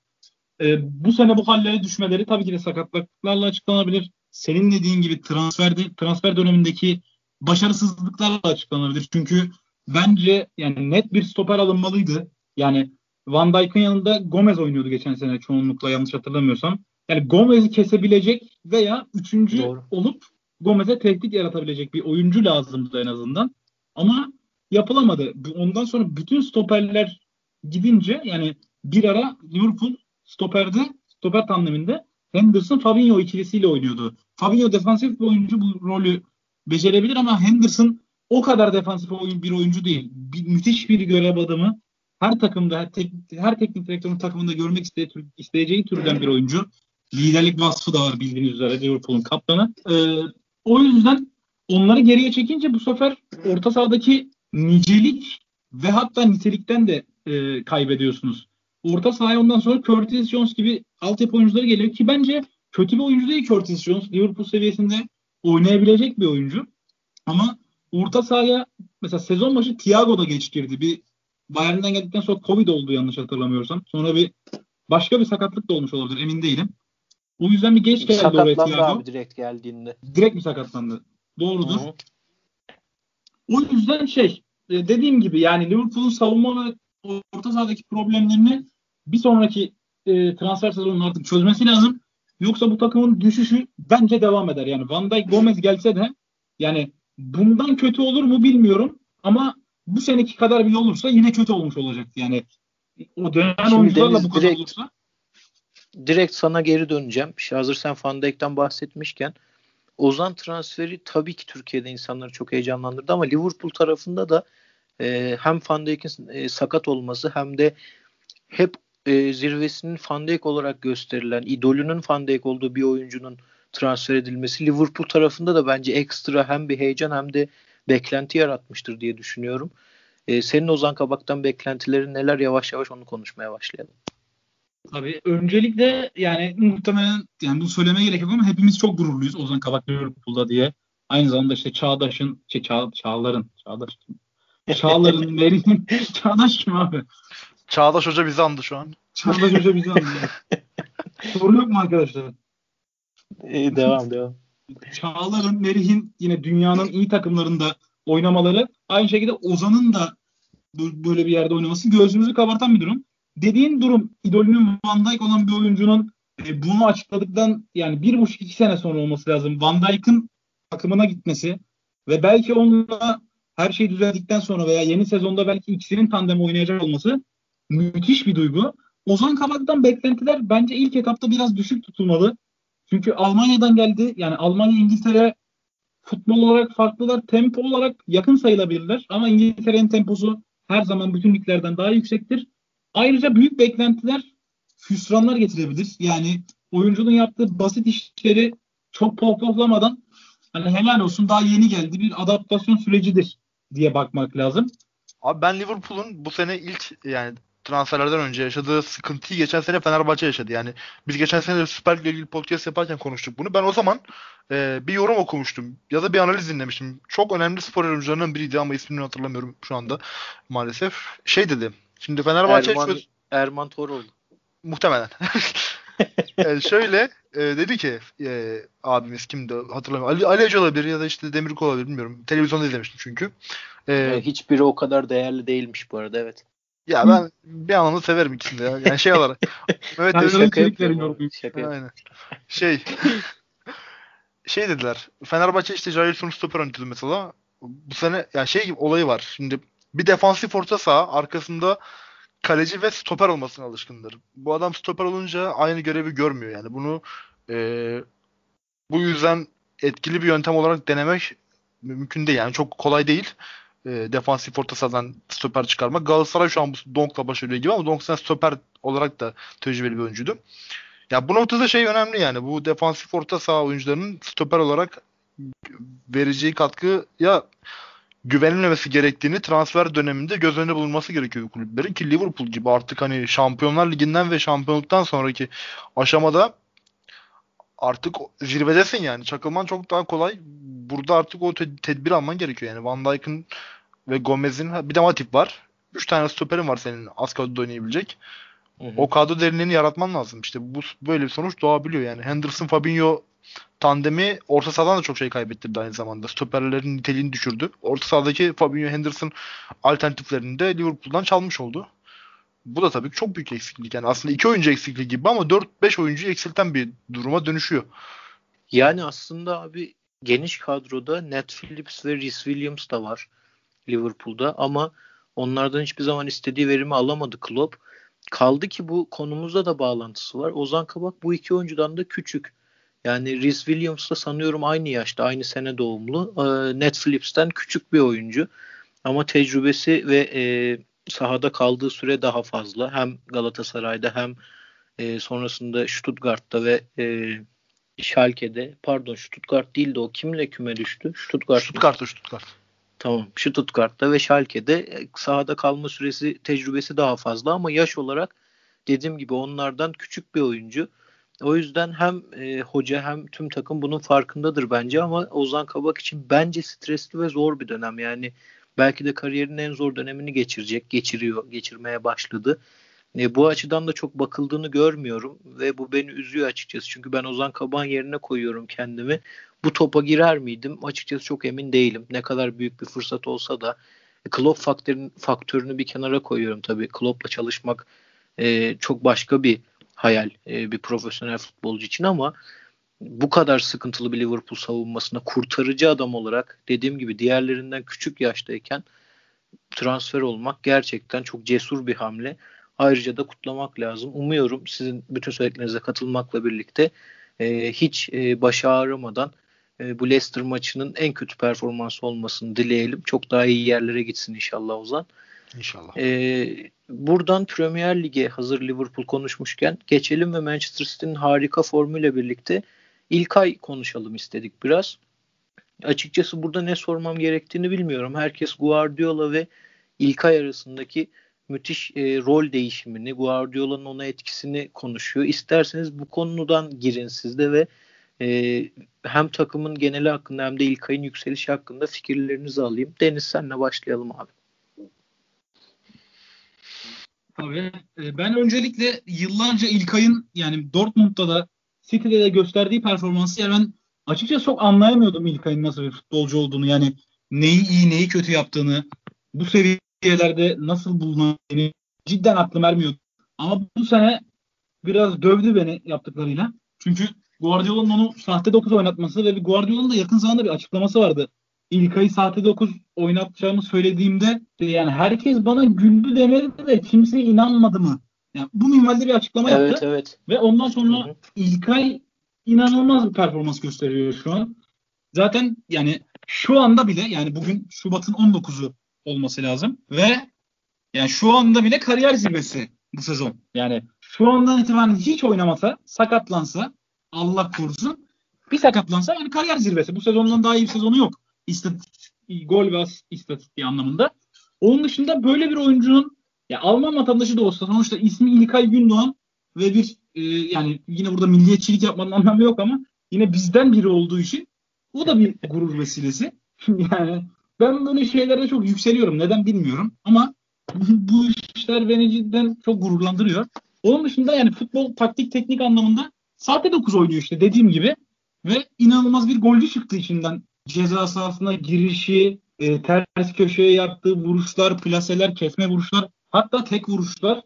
e, bu sene bu hallere düşmeleri tabii ki de sakatlıklarla açıklanabilir. Senin dediğin gibi transferde, transfer dönemindeki başarısızlıklarla açıklanabilir. Çünkü bence yani net bir stoper alınmalıydı. Yani Van Dijk'ın yanında Gomez oynuyordu geçen sene çoğunlukla yanlış hatırlamıyorsam. Yani Gomez'i kesebilecek veya üçüncü Doğru. olup Gomez'e tehdit yaratabilecek bir oyuncu lazımdı en azından. Ama yapılamadı. Ondan sonra bütün stoperler gidince yani bir ara Liverpool stoperde, stoper tandeminde Henderson Fabinho ikilisiyle oynuyordu. Fabinho defansif bir oyuncu bu rolü becerebilir ama Henderson o kadar defansif oyun, bir oyuncu değil. Bir, müthiş bir görev adamı. Her takımda, her, tek, her teknik direktörün takımında görmek iste, isteyeceği türden bir oyuncu. Liderlik vasfı da var bildiğiniz üzere Liverpool'un kaptanı. Ee, o yüzden onları geriye çekince bu sefer orta sahadaki nicelik ve hatta nitelikten de e, kaybediyorsunuz. Orta sahaya ondan sonra Curtis Jones gibi altyapı oyuncuları geliyor ki bence kötü bir oyuncu değil Curtis Jones. Liverpool seviyesinde oynayabilecek bir oyuncu. Ama orta sahaya mesela sezon başı Thiago da geç girdi. Bir Bayern'den geldikten sonra Covid oldu yanlış hatırlamıyorsam. Sonra bir başka bir sakatlık da olmuş olabilir emin değilim. O yüzden bir geç geldi oraya Thiago. abi direkt geldiğinde. Direkt mi sakatlandı? Doğrudur. Hı-hı. O yüzden şey e, dediğim gibi yani Liverpool'un savunma ve orta sahadaki problemlerini bir sonraki e, transfer sezonunun artık çözmesi lazım. Yoksa bu takımın düşüşü bence devam eder. Yani Van Dijk Gomez gelse de yani bundan kötü olur mu bilmiyorum ama bu seneki kadar bile olursa yine kötü olmuş olacak. Yani o dönen oyuncularla bu kadar direkt, olursa direkt sana geri döneceğim. Hazır sen Van Dijk'ten bahsetmişken Ozan transferi tabii ki Türkiye'de insanları çok heyecanlandırdı ama Liverpool tarafında da e, hem Van Dijk'in e, sakat olması hem de hep e, zirvesinin Van Dijk olarak gösterilen, idolünün Van Dijk olduğu bir oyuncunun transfer edilmesi Liverpool tarafında da bence ekstra hem bir heyecan hem de beklenti yaratmıştır diye düşünüyorum. E, senin Ozan Kabak'tan beklentilerin neler yavaş yavaş onu konuşmaya başlayalım. Tabii öncelikle yani muhtemelen yani bunu söylemeye gerek yok ama hepimiz çok gururluyuz Ozan Kabak Liverpool'da diye. Aynı zamanda işte Çağdaş'ın, şey, Çağ, Çağlar'ın, Çağdaş? Çağlar'ın, Meri'nin, Çağdaş kim abi? Çağdaş Hoca bizi andı şu an. Çağdaş Hoca bizi andı. Soru yok mu arkadaşlar? İyi devam devam. Çağlar'ın, Merih'in yine dünyanın iyi takımlarında oynamaları aynı şekilde Ozan'ın da böyle bir yerde oynaması gözümüzü kabartan bir durum. Dediğin durum idolünün Van Dijk olan bir oyuncunun e, bunu açıkladıktan yani bir buçuk iki sene sonra olması lazım. Van Dijk'ın takımına gitmesi ve belki onunla her şey düzeldikten sonra veya yeni sezonda belki ikisinin tandem oynayacak olması müthiş bir duygu. Ozan Kabak'tan beklentiler bence ilk etapta biraz düşük tutulmalı. Çünkü Almanya'dan geldi. Yani Almanya İngiltere futbol olarak farklılar. Tempo olarak yakın sayılabilirler. Ama İngiltere'nin temposu her zaman bütün liglerden daha yüksektir. Ayrıca büyük beklentiler hüsranlar getirebilir. Yani oyuncunun yaptığı basit işleri çok pohpohlamadan hani helal olsun daha yeni geldi bir adaptasyon sürecidir diye bakmak lazım. Abi ben Liverpool'un bu sene ilk yani transferlerden önce yaşadığı sıkıntıyı geçen sene Fenerbahçe yaşadı. Yani biz geçen sene de Süper Lig ilgili podcast yaparken konuştuk bunu. Ben o zaman e, bir yorum okumuştum ya da bir analiz dinlemiştim. Çok önemli spor yorumcularının biriydi ama ismini hatırlamıyorum şu anda maalesef. Şey dedi. Şimdi Fenerbahçe Erman, şu... Erman Toroğlu. Muhtemelen. yani şöyle e, dedi ki e, abimiz kimdi hatırlamıyorum. Ali, Ali olabilir ya da işte Demirkol olabilir bilmiyorum. Televizyonda izlemiştim çünkü. E, hiçbiri o kadar değerli değilmiş bu arada evet. Ya ben bir anlamda severim ikisini de ya. Yani şey olarak. evet yapıyorum. Şaka Aynen. Şey şey dediler. Fenerbahçe işte Jailson stoper oynatıyordu mesela. Bu sene ya şey gibi olayı var. Şimdi bir defansif orta saha arkasında kaleci ve stoper olmasına alışkındır. Bu adam stoper olunca aynı görevi görmüyor yani. Bunu e, bu yüzden etkili bir yöntem olarak denemek mümkün değil. Yani çok kolay değil. E, defansif orta sahadan stoper çıkarmak. Galatasaray şu an bu Donk'la başarıyor gibi ama Donk sen stoper olarak da tecrübeli bir oyuncuydu. Ya bu noktada şey önemli yani. Bu defansif orta saha oyuncularının stoper olarak vereceği katkı ya güvenilmemesi gerektiğini transfer döneminde göz önünde bulunması gerekiyor kulüplerin ki Liverpool gibi artık hani Şampiyonlar Ligi'nden ve şampiyonluktan sonraki aşamada artık zirvedesin yani. Çakılman çok daha kolay. Burada artık o tedbir alman gerekiyor yani. Van Dijk'ın ve Gomez'in bir de Matip var. Üç tane stoperin var senin az kadroda oynayabilecek. Hı hı. O kadro derinliğini yaratman lazım. İşte bu böyle bir sonuç doğabiliyor yani. Henderson, Fabinho tandemi orta sahadan da çok şey kaybettirdi aynı zamanda. Stoperlerin niteliğini düşürdü. Orta sahadaki Fabinho Henderson alternatiflerini de Liverpool'dan çalmış oldu. Bu da tabii çok büyük eksiklik. Yani aslında iki oyuncu eksikliği gibi ama 4-5 oyuncu eksilten bir duruma dönüşüyor. Yani aslında abi geniş kadroda Ned Phillips ve Rhys Williams da var Liverpool'da ama onlardan hiçbir zaman istediği verimi alamadı Klopp. Kaldı ki bu konumuzda da bağlantısı var. Ozan Kabak bu iki oyuncudan da küçük. Yani Rhys Williams da sanıyorum aynı yaşta, aynı sene doğumlu. E, Ned Phillips'ten küçük bir oyuncu. Ama tecrübesi ve e, sahada kaldığı süre daha fazla. Hem Galatasaray'da hem e, sonrasında Stuttgart'ta ve e, Schalke'de pardon Stuttgart değil de o kimle küme düştü? Stuttgart. Stuttgart'ta Stuttgart. Tamam. Stuttgart'ta ve Schalke'de e, sahada kalma süresi tecrübesi daha fazla ama yaş olarak dediğim gibi onlardan küçük bir oyuncu. O yüzden hem e, hoca hem tüm takım bunun farkındadır bence ama Ozan Kabak için bence stresli ve zor bir dönem. Yani belki de kariyerinin en zor dönemini geçirecek, geçiriyor, geçirmeye başladı. E, bu açıdan da çok bakıldığını görmüyorum ve bu beni üzüyor açıkçası. Çünkü ben Ozan Kabak'ın yerine koyuyorum kendimi. Bu topa girer miydim? Açıkçası çok emin değilim. Ne kadar büyük bir fırsat olsa da e, Klopp faktörünü, faktörünü bir kenara koyuyorum tabii. Klopp'la çalışmak e, çok başka bir hayal e, bir profesyonel futbolcu için ama bu kadar sıkıntılı bir Liverpool savunmasına kurtarıcı adam olarak dediğim gibi diğerlerinden küçük yaştayken transfer olmak gerçekten çok cesur bir hamle. Ayrıca da kutlamak lazım. Umuyorum sizin bütün söylediklerinize katılmakla birlikte e, hiç e, başı ağrımadan e, bu Leicester maçının en kötü performansı olmasını dileyelim. Çok daha iyi yerlere gitsin inşallah Ozan. İnşallah. E, buradan Premier Lig'e hazır Liverpool konuşmuşken geçelim ve Manchester City'nin harika formuyla birlikte ilk ay konuşalım istedik biraz. Açıkçası burada ne sormam gerektiğini bilmiyorum. Herkes Guardiola ve İlkay arasındaki müthiş e, rol değişimini, Guardiola'nın ona etkisini konuşuyor. İsterseniz bu konudan girin siz de ve e, hem takımın geneli hakkında hem de İlkay'ın yükselişi hakkında fikirlerinizi alayım. Deniz senle başlayalım abi. Tabii. E, ben öncelikle yıllarca İlkay'ın yani Dortmund'da da City'de de gösterdiği performansı yani ben açıkçası çok anlayamıyordum İlkay'ın nasıl bir futbolcu olduğunu. Yani neyi iyi neyi kötü yaptığını bu seviyelerde nasıl bulunduğunu cidden aklım ermiyor. Ama bu sene biraz dövdü beni yaptıklarıyla. Çünkü Guardiola'nın onu sahte 9 oynatması ve Guardiola'nın da yakın zamanda bir açıklaması vardı. İlkay'ı sahte 9 oynatacağımı söylediğimde yani herkes bana güldü demedi de kimse inanmadı mı? Yani bu minvalde bir açıklama evet, yaptı. Evet. Ve ondan sonra Hı-hı. İlkay inanılmaz bir performans gösteriyor şu an. Zaten yani şu anda bile yani bugün Şubat'ın 19'u olması lazım ve yani şu anda bile kariyer zirvesi bu sezon. Yani şu andan itibaren hiç oynamasa, sakatlansa Allah korusun bir sakatlansa yani kariyer zirvesi. Bu sezondan daha iyi bir sezonu yok. İstatistik, gol ve istatistiği anlamında. Onun dışında böyle bir oyuncunun ya Alman vatandaşı da olsa sonuçta ismi İlkay Gündoğan ve bir e, yani yine burada milliyetçilik yapmanın anlamı yok ama yine bizden biri olduğu için o da bir gurur vesilesi. yani ben böyle şeylere çok yükseliyorum. Neden bilmiyorum ama bu işler beni cidden çok gururlandırıyor. Onun dışında yani futbol taktik teknik anlamında saatte 9 oynuyor işte dediğim gibi. Ve inanılmaz bir golcü çıktı içinden. Ceza sahasına girişi, e, ters köşeye yaptığı vuruşlar, plaseler, kesme vuruşlar, hatta tek vuruşlar.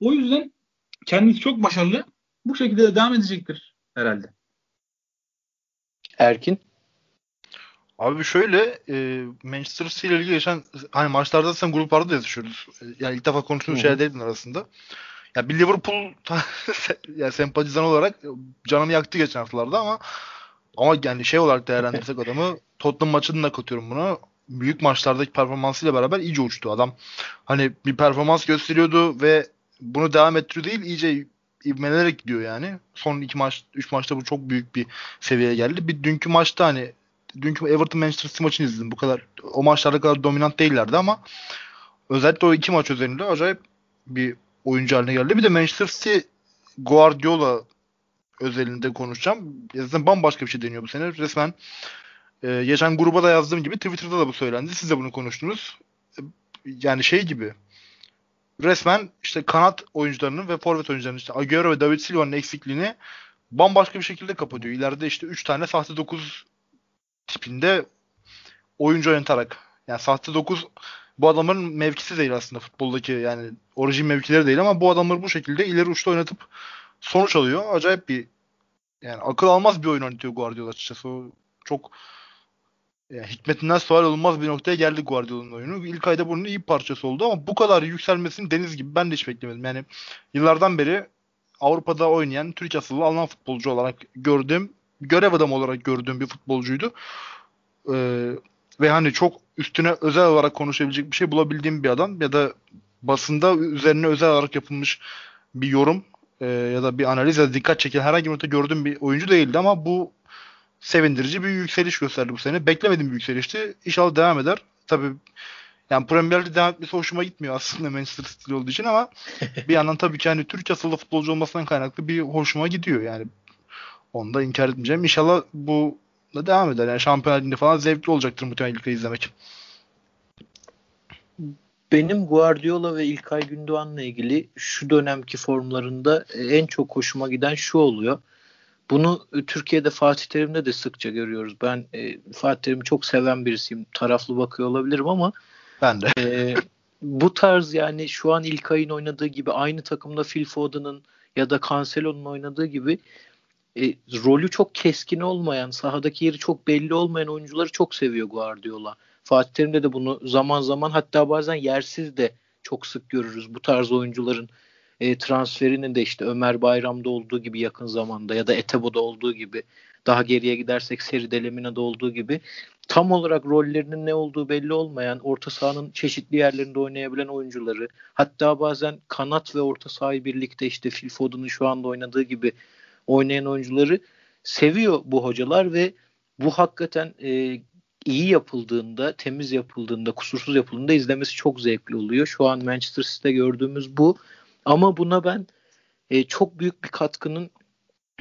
O yüzden kendisi çok başarılı. Bu şekilde de devam edecektir herhalde. Erkin? Abi şöyle e, Manchester City ile ilgili geçen hani maçlarda sen gruplarda da yazışıyoruz. Yani ilk defa konuştuğumuz şeyler değil arasında. Ya bir Liverpool ya sempatizan olarak canımı yaktı geçen haftalarda ama ama yani şey olarak değerlendirsek adamı Tottenham maçını da katıyorum bunu. Büyük maçlardaki performansıyla beraber iyice uçtu adam. Hani bir performans gösteriyordu ve bunu devam ettiriyor değil iyice ivmelerek gidiyor yani. Son iki maç, üç maçta bu çok büyük bir seviyeye geldi. Bir dünkü maçta hani dünkü Everton Manchester City maçını izledim. Bu kadar o maçlarda kadar dominant değillerdi ama özellikle o iki maç üzerinde acayip bir oyuncu haline geldi. Bir de Manchester City Guardiola özelinde konuşacağım. Zaten bambaşka bir şey deniyor bu sene. Resmen e, geçen gruba da yazdığım gibi Twitter'da da bu söylendi. Siz de bunu konuştunuz. E, yani şey gibi resmen işte kanat oyuncularının ve forvet oyuncularının işte Agüero ve David Silva'nın eksikliğini bambaşka bir şekilde kapatıyor. İleride işte 3 tane sahte 9 tipinde oyuncu oynatarak yani sahte 9 bu adamların mevkisi değil aslında futboldaki yani orijin mevkileri değil ama bu adamları bu şekilde ileri uçta oynatıp sonuç alıyor. Acayip bir yani akıl almaz bir oyun oynatıyor Guardiola açıkçası. O çok yani hikmetinden sual olmaz bir noktaya geldi Guardiola'nın oyunu. İlk ayda bunun iyi parçası oldu ama bu kadar yükselmesini deniz gibi ben de hiç beklemedim. Yani yıllardan beri Avrupa'da oynayan Türk asıllı Alman futbolcu olarak gördüğüm, görev adamı olarak gördüğüm bir futbolcuydu. Ee, ve hani çok üstüne özel olarak konuşabilecek bir şey bulabildiğim bir adam ya da basında üzerine özel olarak yapılmış bir yorum e, ya da bir analiz ya da dikkat çeken herhangi bir nokta gördüğüm bir oyuncu değildi ama bu sevindirici bir yükseliş gösterdi bu sene. Beklemediğim bir yükselişti. İnşallah devam eder. Tabii yani Premier Lig'de devam etmesi hoşuma gitmiyor aslında Manchester City olduğu için ama bir yandan tabii ki hani Türk asıllı futbolcu olmasından kaynaklı bir hoşuma gidiyor yani. Onu da inkar etmeyeceğim. İnşallah bu da devam eder. Yani Şampiyonlar Ligi'nde falan zevkli olacaktır muhtemelen ilk izlemek. Benim Guardiola ve İlkay Gündoğan'la ilgili şu dönemki formlarında en çok hoşuma giden şu oluyor. Bunu Türkiye'de Fatih Terim'de de sıkça görüyoruz. Ben e, Fatih Terim'i çok seven birisiyim. Taraflı bakıyor olabilirim ama ben de. E, bu tarz yani şu an İlkay'ın oynadığı gibi aynı takımda Phil Foden'ın ya da Cancelo'nun oynadığı gibi e, rolü çok keskin olmayan, sahadaki yeri çok belli olmayan oyuncuları çok seviyor Guardiola. Fatih Terim'de de bunu zaman zaman hatta bazen yersiz de çok sık görürüz. Bu tarz oyuncuların e, transferinin de işte Ömer Bayram'da olduğu gibi yakın zamanda ya da Etebo'da olduğu gibi daha geriye gidersek Seri Delemina'da olduğu gibi tam olarak rollerinin ne olduğu belli olmayan orta sahanın çeşitli yerlerinde oynayabilen oyuncuları hatta bazen kanat ve orta sahayı birlikte işte Phil Foden'ın şu anda oynadığı gibi oynayan oyuncuları seviyor bu hocalar ve bu hakikaten e, iyi yapıldığında, temiz yapıldığında, kusursuz yapıldığında izlemesi çok zevkli oluyor. Şu an Manchester City'de gördüğümüz bu. Ama buna ben e, çok büyük bir katkının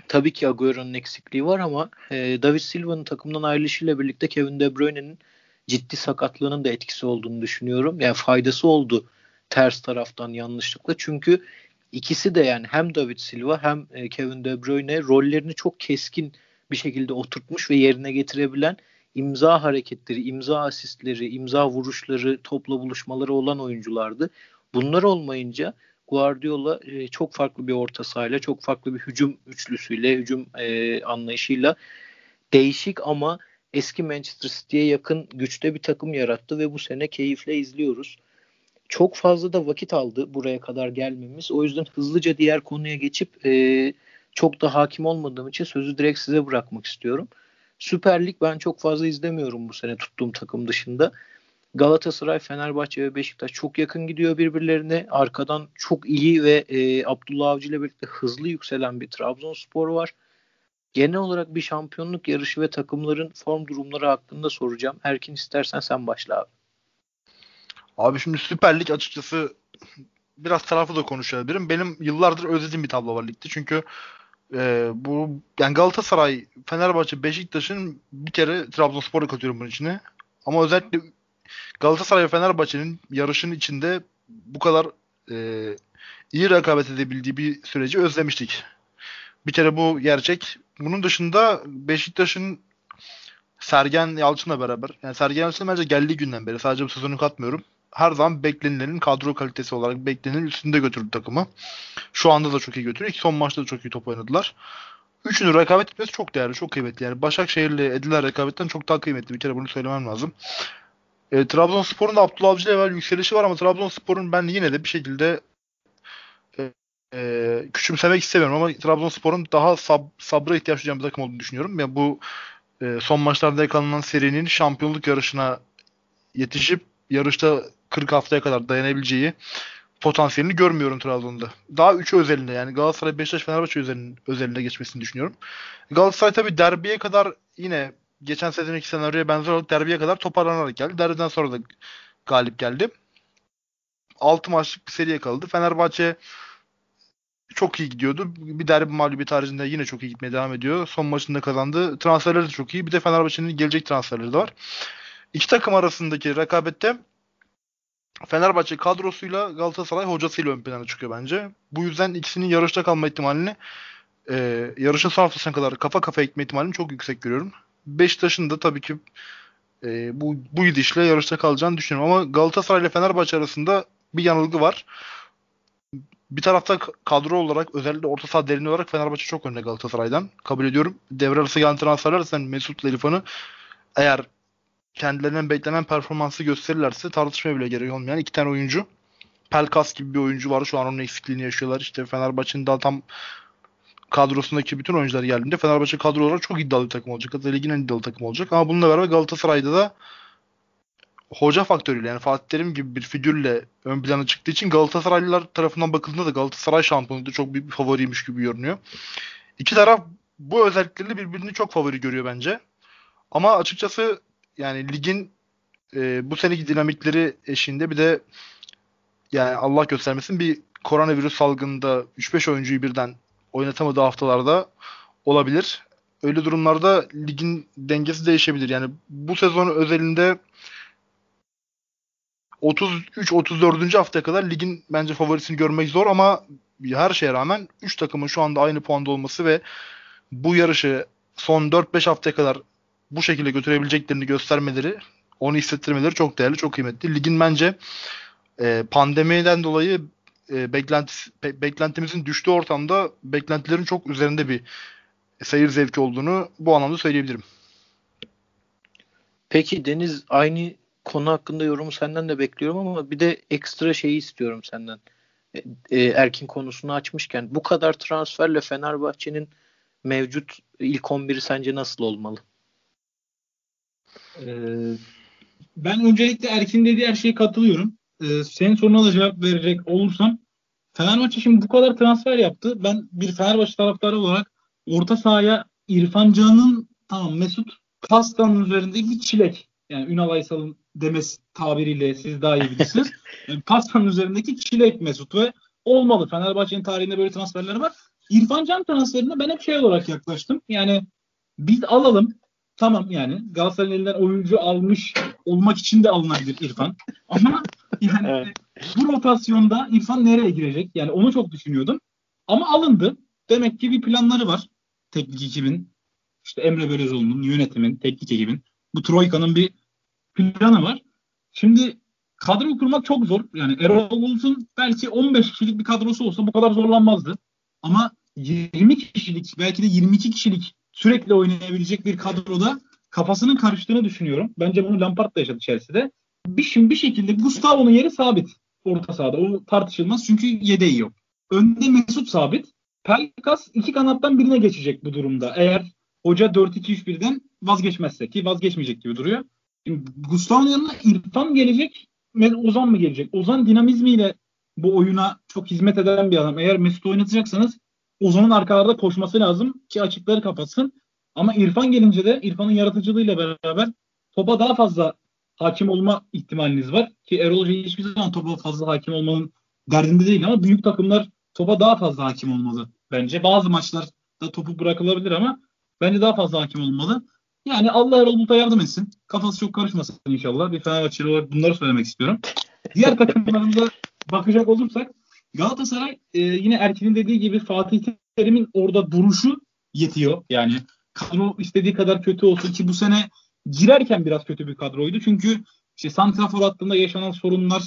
tabii ki Agüero'nun eksikliği var ama e, David Silva'nın takımdan ayrılışıyla birlikte Kevin De Bruyne'nin ciddi sakatlığının da etkisi olduğunu düşünüyorum. Yani faydası oldu ters taraftan yanlışlıkla. Çünkü ikisi de yani hem David Silva hem e, Kevin De Bruyne rollerini çok keskin bir şekilde oturtmuş ve yerine getirebilen imza hareketleri, imza asistleri, imza vuruşları, topla buluşmaları olan oyunculardı. Bunlar olmayınca Guardiola e, çok farklı bir orta sahayla, çok farklı bir hücum üçlüsüyle, hücum e, anlayışıyla değişik ama eski Manchester City'ye yakın güçte bir takım yarattı ve bu sene keyifle izliyoruz. Çok fazla da vakit aldı buraya kadar gelmemiz. O yüzden hızlıca diğer konuya geçip e, çok da hakim olmadığım için sözü direkt size bırakmak istiyorum. Süper Lig ben çok fazla izlemiyorum bu sene tuttuğum takım dışında. Galatasaray, Fenerbahçe ve Beşiktaş çok yakın gidiyor birbirlerine. Arkadan çok iyi ve e, Abdullah Avcı ile birlikte hızlı yükselen bir Trabzonspor var. Genel olarak bir şampiyonluk yarışı ve takımların form durumları hakkında soracağım. Erkin istersen sen başla abi. Abi şimdi Süper Lig açıkçası biraz tarafı da konuşabilirim. Benim yıllardır özlediğim bir tablo var ligde. Çünkü e, bu yani Galatasaray, Fenerbahçe, Beşiktaş'ın bir kere Trabzonspor'u katıyorum bunun içine. Ama özellikle Galatasaray ve Fenerbahçe'nin yarışın içinde bu kadar e, iyi rekabet edebildiği bir süreci özlemiştik. Bir kere bu gerçek. Bunun dışında Beşiktaş'ın Sergen Yalçın'la beraber yani Sergen Yalçın bence geldiği günden beri sadece bu sezonu katmıyorum. Her zaman beklenilenin kadro kalitesi olarak beklenenin üstünde götürdü takımı. Şu anda da çok iyi götürüyor. İlk son maçta da çok iyi top oynadılar. Üçünün rekabet etmesi çok değerli, çok kıymetli. Yani Başakşehir'le edilen rekabetten çok daha kıymetli. Bir kere bunu söylemem lazım. E, Trabzonspor'un da Abdullah Avcı evvel yükselişi var ama Trabzonspor'un ben yine de bir şekilde e, e, küçümsemek istemiyorum ama Trabzonspor'un daha sab sabra ihtiyaç duyan bir takım olduğunu düşünüyorum. Yani bu e, son maçlarda yakalanan serinin şampiyonluk yarışına yetişip yarışta 40 haftaya kadar dayanabileceği potansiyelini görmüyorum Trabzon'da. Daha 3 özelinde yani Galatasaray, Beşiktaş, Fenerbahçe özelinde, özelinde geçmesini düşünüyorum. Galatasaray tabi derbiye kadar yine geçen sezonki senaryoya benzer olarak derbiye kadar toparlanarak geldi. Derbiden sonra da galip geldi. 6 maçlık bir seri yakaladı. Fenerbahçe çok iyi gidiyordu. Bir derbi mağlubiyeti haricinde yine çok iyi gitmeye devam ediyor. Son maçında kazandı. Transferleri de çok iyi. Bir de Fenerbahçe'nin gelecek transferleri de var. İki takım arasındaki rekabette Fenerbahçe kadrosuyla Galatasaray hocasıyla ön plana çıkıyor bence. Bu yüzden ikisinin yarışta kalma ihtimalini e, yarışın son haftasına kadar kafa kafaya gitme ihtimalini çok yüksek görüyorum. Beşiktaş'ın da tabii ki e, bu, bu gidişle yarışta kalacağını düşünüyorum. Ama Galatasaray ile Fenerbahçe arasında bir yanılgı var. Bir tarafta kadro olarak özellikle orta saha derinliği olarak Fenerbahçe çok önde Galatasaray'dan. Kabul ediyorum. Devre arası gelen transferler Mesut ile İrfan'ı eğer kendilerinden beklenen performansı gösterirlerse tartışmaya bile gerek olmayan iki tane oyuncu. Pelkas gibi bir oyuncu var. Şu an onun eksikliğini yaşıyorlar. İşte Fenerbahçe'nin daha tam kadrosundaki bütün oyuncular geldiğinde Fenerbahçe kadro olarak çok iddialı bir takım olacak. Hatta ligin en iddialı takım olacak. Ama bununla beraber Galatasaray'da da hoca faktörüyle yani Fatih Terim gibi bir figürle ön plana çıktığı için Galatasaraylılar tarafından bakıldığında da Galatasaray şampiyonluğunda çok büyük bir favoriymiş gibi görünüyor. İki taraf bu özelliklerle birbirini çok favori görüyor bence. Ama açıkçası yani ligin e, bu seneki dinamikleri eşiğinde bir de yani Allah göstermesin bir koronavirüs salgında 3-5 oyuncuyu birden oynatamadığı haftalarda olabilir. Öyle durumlarda ligin dengesi değişebilir. Yani bu sezon özelinde 33-34. haftaya kadar ligin bence favorisini görmek zor ama her şeye rağmen 3 takımın şu anda aynı puanda olması ve bu yarışı son 4-5 haftaya kadar bu şekilde götürebileceklerini göstermeleri, onu hissettirmeleri çok değerli, çok kıymetli. Ligin bence e, pandemiden dolayı e, beklenti, be, beklentimizin düştüğü ortamda beklentilerin çok üzerinde bir seyir zevki olduğunu bu anlamda söyleyebilirim. Peki Deniz aynı konu hakkında yorumu senden de bekliyorum ama bir de ekstra şeyi istiyorum senden. E, e, Erkin konusunu açmışken bu kadar transferle Fenerbahçe'nin mevcut ilk 11'i sence nasıl olmalı? Ee, ben öncelikle Erkin dediği her şeye katılıyorum. Ee, senin soruna da cevap verecek olursam Fenerbahçe şimdi bu kadar transfer yaptı. Ben bir Fenerbahçe taraftarı olarak orta sahaya İrfan Can'ın tamam Mesut pastanın üzerindeki bir çilek. Yani Ünal Aysal'ın demesi tabiriyle siz daha iyi bilirsiniz. yani pastanın üzerindeki çilek Mesut ve olmalı. Fenerbahçe'nin tarihinde böyle transferler var. İrfan Can transferine ben hep şey olarak yaklaştım. Yani biz alalım tamam yani Galatasaray'ın elinden oyuncu almış olmak için de alınabilir İrfan. Ama yani evet. bu rotasyonda İrfan nereye girecek? Yani onu çok düşünüyordum. Ama alındı. Demek ki bir planları var. Teknik ekibin, işte Emre Belözoğlu'nun, yönetimin, teknik ekibin. Bu Troika'nın bir planı var. Şimdi kadro kurmak çok zor. Yani Erol Bulut'un belki 15 kişilik bir kadrosu olsa bu kadar zorlanmazdı. Ama 20 kişilik belki de 22 kişilik sürekli oynayabilecek bir kadroda kafasının karıştığını düşünüyorum. Bence bunu Lampard da yaşadı Chelsea'de. Bir, şimdi bir şekilde Gustavo'nun yeri sabit orta sahada. O tartışılmaz çünkü yedeği yok. Önde Mesut sabit. Pelkas iki kanattan birine geçecek bu durumda. Eğer hoca 4-2-3-1'den vazgeçmezse ki vazgeçmeyecek gibi duruyor. Şimdi Gustavo'nun yanına İrfan gelecek. Ozan mı gelecek? Ozan dinamizmiyle bu oyuna çok hizmet eden bir adam. Eğer Mesut oynatacaksanız Ozan'ın arkalarda koşması lazım ki açıkları kapatsın. Ama İrfan gelince de İrfan'ın yaratıcılığıyla beraber topa daha fazla hakim olma ihtimaliniz var. Ki Erol Hoca hiçbir zaman topa fazla hakim olmanın derdinde değil ama büyük takımlar topa daha fazla hakim olmalı bence. Bazı maçlarda topu bırakılabilir ama bence daha fazla hakim olmalı. Yani Allah Erol Bulut'a yardım etsin. Kafası çok karışmasın inşallah. Bir Fenerbahçeli olarak bunları söylemek istiyorum. Diğer takımlarımıza bakacak olursak Galatasaray e, yine Erkin'in dediği gibi Fatih Terim'in orada duruşu yetiyor. Yani kadro istediği kadar kötü olsun ki bu sene girerken biraz kötü bir kadroydu. Çünkü işte santrafor hattında yaşanan sorunlar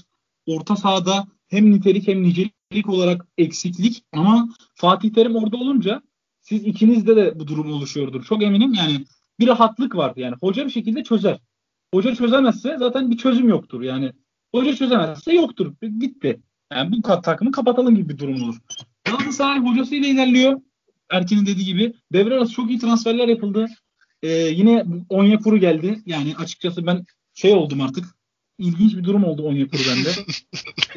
orta sahada hem nitelik hem nicelik olarak eksiklik ama Fatih Terim orada olunca siz ikinizde de bu durum oluşuyordur. Çok eminim yani bir rahatlık var. Yani hoca bir şekilde çözer. Hoca çözemezse zaten bir çözüm yoktur. Yani hoca çözemezse yoktur. Bitti. Yani bu takımı kapatalım gibi bir durum olur. Galatasaray hocasıyla ilerliyor. Erkin'in dediği gibi. Devre arası çok iyi transferler yapıldı. Ee, yine Onyekuru geldi. Yani açıkçası ben şey oldum artık. İlginç bir durum oldu Onyekuru bende.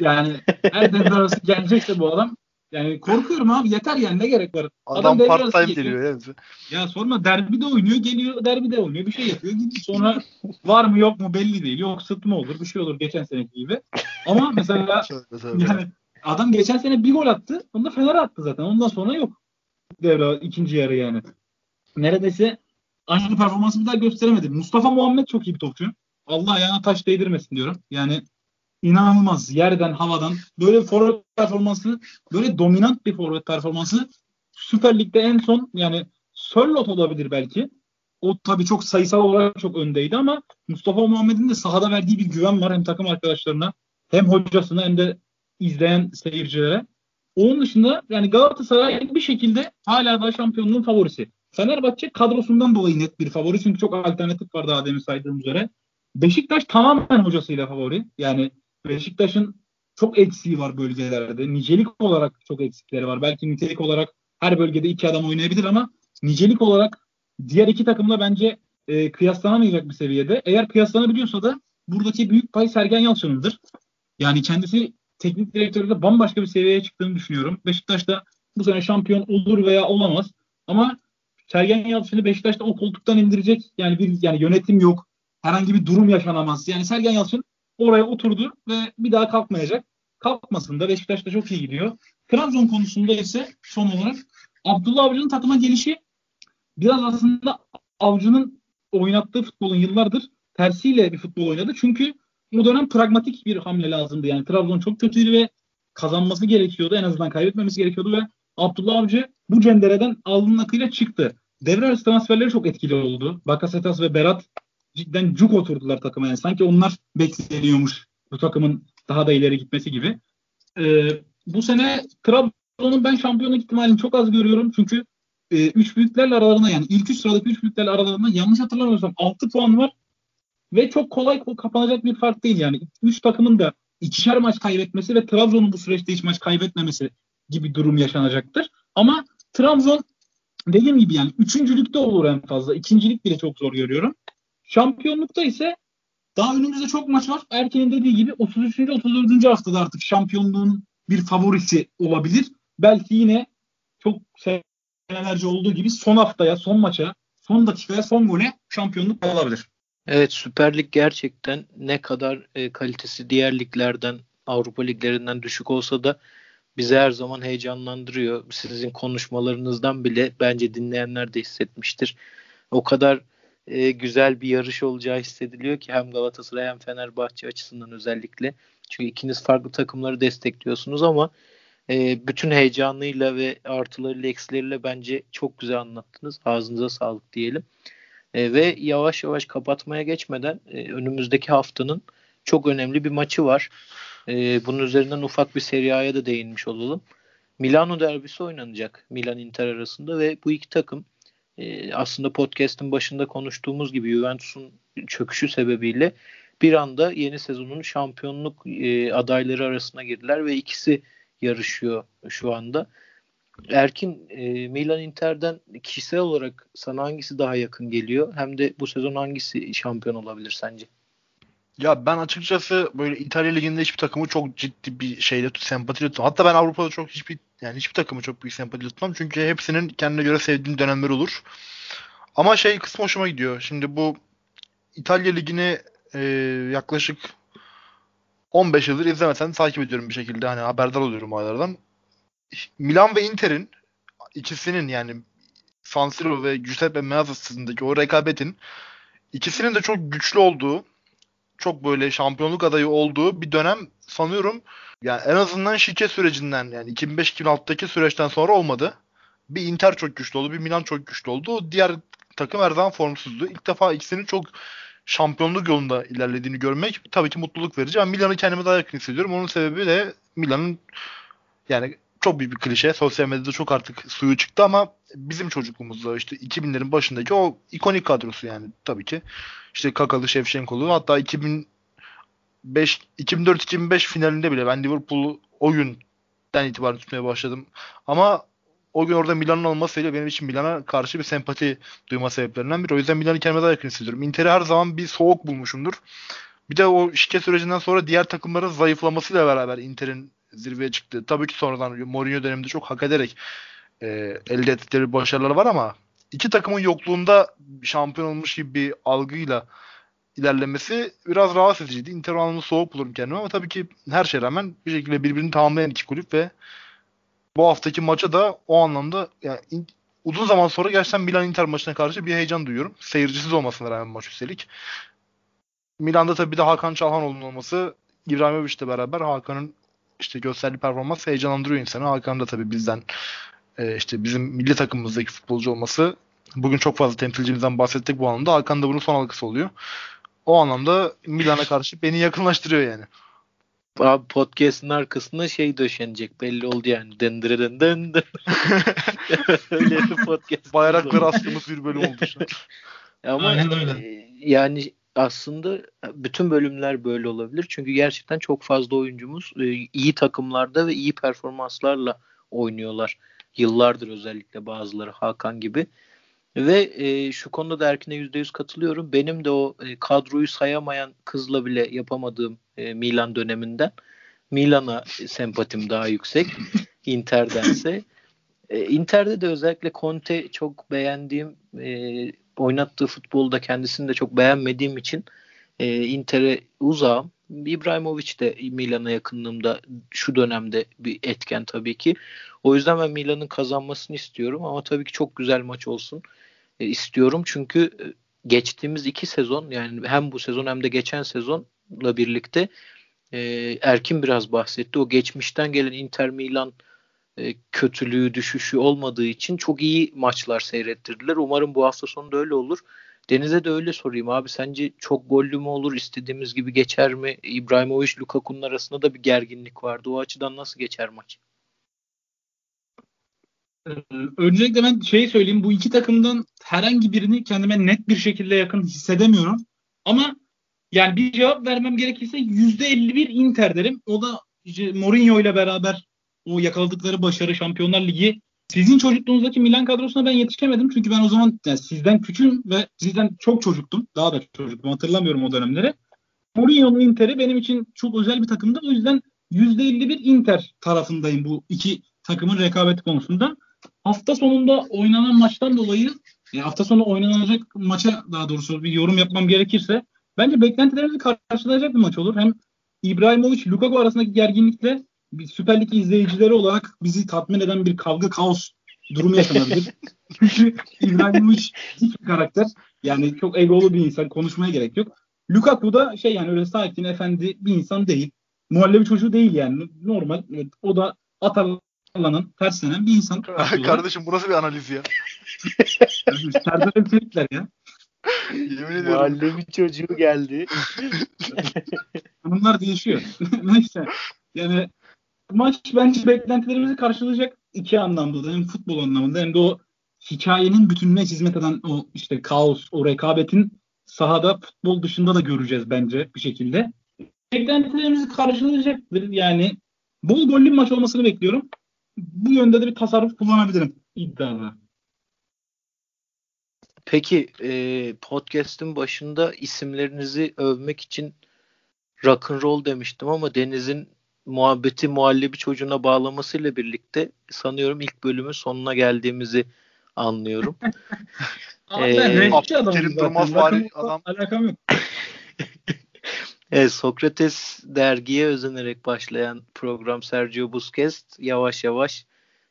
yani her devre arası gelecekse bu adam yani korkuyorum abi yeter yani ne gerek var. Adam, Adam part time geliyor ya. Ya sorma derbide oynuyor geliyor derbide oynuyor bir şey yapıyor gidiyor sonra var mı yok mu belli değil. Yok sıtma olur bir şey olur geçen seneki gibi. Ama mesela yani adam geçen sene bir gol attı. Onu da Fener attı zaten. Ondan sonra yok. Devre ikinci yarı yani. Neredeyse aynı performansı bir daha gösteremedi. Mustafa Muhammed çok iyi bir topçu. Allah ayağına taş değdirmesin diyorum. Yani inanılmaz yerden havadan böyle bir forvet performansı böyle dominant bir forvet performansı Süper Lig'de en son yani Sörlot olabilir belki. O tabii çok sayısal olarak çok öndeydi ama Mustafa Muhammed'in de sahada verdiği bir güven var hem takım arkadaşlarına hem hocasına hem de izleyen seyircilere. Onun dışında yani Galatasaray bir şekilde hala da şampiyonluğun favorisi. Fenerbahçe kadrosundan dolayı net bir favori çünkü çok alternatif var daha demin saydığım üzere. Beşiktaş tamamen hocasıyla favori. Yani Beşiktaş'ın çok eksiği var bölgelerde. Nicelik olarak çok eksikleri var. Belki nitelik olarak her bölgede iki adam oynayabilir ama nicelik olarak diğer iki takımla bence e, kıyaslanamayacak bir seviyede. Eğer kıyaslanabiliyorsa da buradaki büyük pay Sergen Yalçın'ındır. Yani kendisi teknik direktörde bambaşka bir seviyeye çıktığını düşünüyorum. Beşiktaş da bu sene şampiyon olur veya olamaz. Ama Sergen Yalçın'ı Beşiktaş'ta o koltuktan indirecek yani bir yani yönetim yok. Herhangi bir durum yaşanamaz. Yani Sergen Yalçın oraya oturdu ve bir daha kalkmayacak. Kalkmasın da Beşiktaş da çok iyi gidiyor. Trabzon konusunda ise son olarak Abdullah Avcı'nın takıma gelişi biraz aslında Avcı'nın oynattığı futbolun yıllardır tersiyle bir futbol oynadı. Çünkü o dönem pragmatik bir hamle lazımdı. Yani Trabzon çok kötüydü ve kazanması gerekiyordu. En azından kaybetmemesi gerekiyordu ve Abdullah Avcı bu cendereden alnının akıyla çıktı. Devre arası transferleri çok etkili oldu. Bakasetas ve Berat cidden cuk oturdular takıma. Yani sanki onlar bekleniyormuş bu takımın daha da ileri gitmesi gibi. Ee, bu sene Trabzon'un ben şampiyonluk ihtimalini çok az görüyorum. Çünkü e, üç büyüklerle aralarında yani ilk üç sıradaki üç büyüklerle aralarında yanlış hatırlamıyorsam 6 puan var. Ve çok kolay kapanacak bir fark değil yani. Üç takımın da ikişer maç kaybetmesi ve Trabzon'un bu süreçte hiç maç kaybetmemesi gibi durum yaşanacaktır. Ama Trabzon dediğim gibi yani üçüncülükte olur en fazla. İkincilik bile çok zor görüyorum. Şampiyonlukta ise daha önümüzde çok maç var. Erken'in dediği gibi 33. 34. haftada artık şampiyonluğun bir favorisi olabilir. Belki yine çok senelerce olduğu gibi son haftaya, son maça, son dakikaya, son gole şampiyonluk olabilir. Evet Süper Lig gerçekten ne kadar e, kalitesi diğer liglerden, Avrupa liglerinden düşük olsa da bizi her zaman heyecanlandırıyor. Sizin konuşmalarınızdan bile bence dinleyenler de hissetmiştir. O kadar e, güzel bir yarış olacağı hissediliyor ki hem Galatasaray hem Fenerbahçe açısından özellikle. Çünkü ikiniz farklı takımları destekliyorsunuz ama e, bütün heyecanıyla ve artılarıyla eksileriyle bence çok güzel anlattınız. Ağzınıza sağlık diyelim. E, ve yavaş yavaş kapatmaya geçmeden e, önümüzdeki haftanın çok önemli bir maçı var. E, bunun üzerinden ufak bir Serie A'ya da değinmiş olalım. Milano derbisi oynanacak Milan Inter arasında ve bu iki takım e, aslında podcast'ın başında konuştuğumuz gibi Juventus'un çöküşü sebebiyle bir anda yeni sezonun şampiyonluk e, adayları arasına girdiler ve ikisi yarışıyor şu anda. Erkin e, Milan Inter'den kişisel olarak sana hangisi daha yakın geliyor? Hem de bu sezon hangisi şampiyon olabilir sence? Ya ben açıkçası böyle İtalya Ligi'nde hiçbir takımı çok ciddi bir şeyle sempatiyle. Hatta ben Avrupa'da çok hiçbir yani hiçbir takımı çok büyük sempatiyle tutmam. Çünkü hepsinin kendine göre sevdiğim dönemler olur. Ama şey kısmı hoşuma gidiyor. Şimdi bu İtalya Ligi'ni e, yaklaşık 15 yıldır izlemesen takip ediyorum bir şekilde. Hani haberdar oluyorum olaylardan. Milan ve Inter'in ikisinin yani San Siro ve Giuseppe Meazza sınıfındaki o rekabetin ikisinin de çok güçlü olduğu çok böyle şampiyonluk adayı olduğu bir dönem sanıyorum yani en azından şike sürecinden yani 2005-2006'daki süreçten sonra olmadı. Bir Inter çok güçlü oldu, bir Milan çok güçlü oldu. Diğer takım her zaman formsuzdu. İlk defa ikisinin çok şampiyonluk yolunda ilerlediğini görmek tabii ki mutluluk verici. Ben Milan'ı kendime daha yakın hissediyorum. Onun sebebi de Milan'ın yani çok büyük bir klişe. Sosyal medyada çok artık suyu çıktı ama bizim çocukluğumuzda işte 2000'lerin başındaki o ikonik kadrosu yani tabii ki. İşte Kakalı, Şevşenkoğlu hatta 2005 2004-2005 finalinde bile ben Liverpool'u o günden itibaren tutmaya başladım. Ama o gün orada Milan'ın olmasıyla benim için Milan'a karşı bir sempati duyma sebeplerinden biri. O yüzden Milan'ı kendime daha yakın hissediyorum. Inter'i her zaman bir soğuk bulmuşumdur. Bir de o şike sürecinden sonra diğer takımların zayıflamasıyla beraber Inter'in zirveye çıktı. Tabii ki sonradan Mourinho döneminde çok hak ederek e, elde ettikleri başarılar var ama iki takımın yokluğunda şampiyon olmuş gibi bir algıyla ilerlemesi biraz rahatsız ediciydi. Inter anlamda soğuk bulurum kendimi ama tabii ki her şeye rağmen bir şekilde birbirini tamamlayan iki kulüp ve bu haftaki maça da o anlamda yani uzun zaman sonra gerçekten Milan Inter maçına karşı bir heyecan duyuyorum. Seyircisiz olmasına rağmen maç üstelik. Milan'da tabii bir de Hakan Çalhanoğlu'nun olması İbrahimovic'le beraber Hakan'ın işte gösterdiği performans heyecanlandırıyor insanı. Hakan da tabii bizden e, işte bizim milli takımımızdaki futbolcu olması bugün çok fazla temsilcimizden bahsettik bu anlamda. Hakan da bunun son halkası oluyor. O anlamda Milan'a karşı beni yakınlaştırıyor yani. Abi podcast'ın arkasında şey döşenecek belli oldu yani. Dındırı dın dın dın. öyle bir podcast. Bayrakları astığımız bir bölüm oldu şu an. Ama Aynen öyle. E, yani aslında bütün bölümler böyle olabilir. Çünkü gerçekten çok fazla oyuncumuz e, iyi takımlarda ve iyi performanslarla oynuyorlar. Yıllardır özellikle bazıları Hakan gibi. Ve e, şu konuda da Erkin'e %100 katılıyorum. Benim de o e, kadroyu sayamayan kızla bile yapamadığım e, Milan döneminden Milan'a sempatim daha yüksek Inter'dense. E, Inter'de de özellikle Conte çok beğendiğim e, oynattığı futbolda kendisini de çok beğenmediğim için e, Inter'e uzağım. İbrahimovic de Milan'a yakınlığımda şu dönemde bir etken tabii ki. O yüzden ben Milan'ın kazanmasını istiyorum ama tabii ki çok güzel maç olsun istiyorum. Çünkü e, geçtiğimiz iki sezon yani hem bu sezon hem de geçen sezonla birlikte e, Erkin biraz bahsetti. O geçmişten gelen Inter Milan e, kötülüğü, düşüşü olmadığı için çok iyi maçlar seyrettirdiler. Umarım bu hafta sonu da öyle olur. Deniz'e de öyle sorayım abi. Sence çok gollü mü olur? istediğimiz gibi geçer mi? İbrahimovic Lukaku'nun arasında da bir gerginlik vardı. O açıdan nasıl geçer maç? Ee, öncelikle ben şeyi söyleyeyim. Bu iki takımdan herhangi birini kendime net bir şekilde yakın hissedemiyorum. Ama yani bir cevap vermem gerekirse %51 Inter derim. O da işte Mourinho ile beraber o yakaladıkları başarı Şampiyonlar Ligi sizin çocukluğunuzdaki Milan kadrosuna ben yetişemedim. Çünkü ben o zaman yani sizden küçüğüm ve sizden çok çocuktum. Daha da çocuktum. Hatırlamıyorum o dönemleri. Mourinho'nun Inter'i benim için çok özel bir takımdı. O yüzden %51 Inter tarafındayım bu iki takımın rekabeti konusunda. Hafta sonunda oynanan maçtan dolayı e, hafta sonu oynanacak maça daha doğrusu bir yorum yapmam gerekirse bence beklentilerimizi karşılayacak bir maç olur. Hem İbrahimovic Lukaku arasındaki gerginlikle bir Süper Lig izleyicileri olarak bizi tatmin eden bir kavga kaos durumu yaşanabilir. Çünkü İbrahimovic hiçbir karakter. Yani çok egolu bir insan. Konuşmaya gerek yok. Lukaku da şey yani öyle sakin efendi bir insan değil. Muhallebi çocuğu değil yani. Normal. Evet, o da Atalan'ın terslenen bir insan. Kardeşim burası bir analiz ya. Serdar Öpçelikler ya. Yemin ediyorum. Muhallebi çocuğu geldi. Bunlar değişiyor. Neyse. Yani maç bence beklentilerimizi karşılayacak iki anlamda da hem futbol anlamında hem de o hikayenin bütününe hizmet eden o işte kaos, o rekabetin sahada futbol dışında da göreceğiz bence bir şekilde. Beklentilerimizi karşılayacaktır. Yani bol gollü bir maç olmasını bekliyorum. Bu yönde de bir tasarruf kullanabilirim iddiada. Peki e, podcast'ın başında isimlerinizi övmek için rock and roll demiştim ama Deniz'in muhabbeti muhallebi çocuğuna bağlamasıyla birlikte sanıyorum ilk bölümün sonuna geldiğimizi anlıyorum. Abi ee, ben renkli adamım Durmaz adam. Alakam yok. Evet, Sokrates dergiye özenerek başlayan program Sergio Busquets yavaş yavaş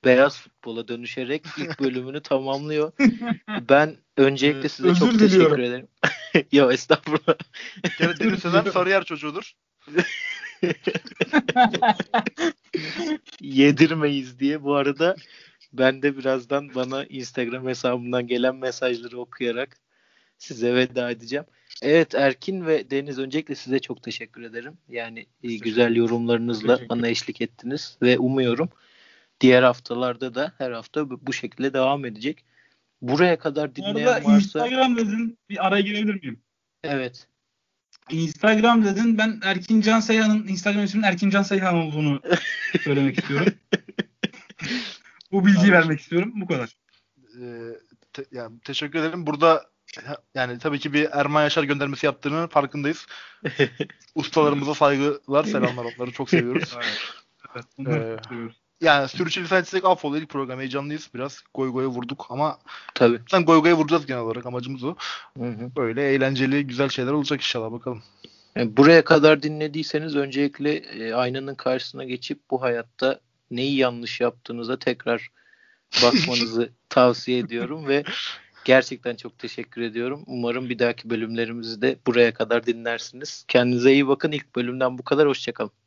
beyaz futbola dönüşerek ilk bölümünü tamamlıyor. Ben öncelikle size Özür çok diliyorum. teşekkür ederim. ya estağfurullah. Gene Deniz Sözen Sarıyer çocuğudur. Yedirmeyiz diye. Bu arada ben de birazdan bana Instagram hesabımdan gelen mesajları okuyarak size veda edeceğim. Evet Erkin ve Deniz öncelikle size çok teşekkür ederim. Yani teşekkür güzel yorumlarınızla bana eşlik ettiniz ve umuyorum diğer haftalarda da her hafta bu şekilde devam edecek. Buraya kadar dinleyen arada varsa... Instagram dedin bir araya girebilir miyim? Evet. Instagram dedin. Ben Erkin Can Seyhan'ın Instagram isminin Erkin Can Seyhan olduğunu söylemek istiyorum. Bu bilgiyi vermek istiyorum. Bu kadar. Ee, te, yani teşekkür ederim. Burada yani tabii ki bir Erman Yaşar göndermesi yaptığını farkındayız. Ustalarımıza saygılar, selamlar onları çok seviyoruz. evet, ee, yani sürçülisan etsek affola ilk program heyecanlıyız biraz. Goy goya vurduk ama tabii. Sen goy goya vuracağız genel olarak amacımız o. Hı hı. Böyle eğlenceli güzel şeyler olacak inşallah bakalım. Yani buraya kadar dinlediyseniz öncelikle e, aynanın karşısına geçip bu hayatta neyi yanlış yaptığınıza tekrar bakmanızı tavsiye ediyorum ve gerçekten çok teşekkür ediyorum. Umarım bir dahaki bölümlerimizi de buraya kadar dinlersiniz. Kendinize iyi bakın. İlk bölümden bu kadar. Hoşçakalın.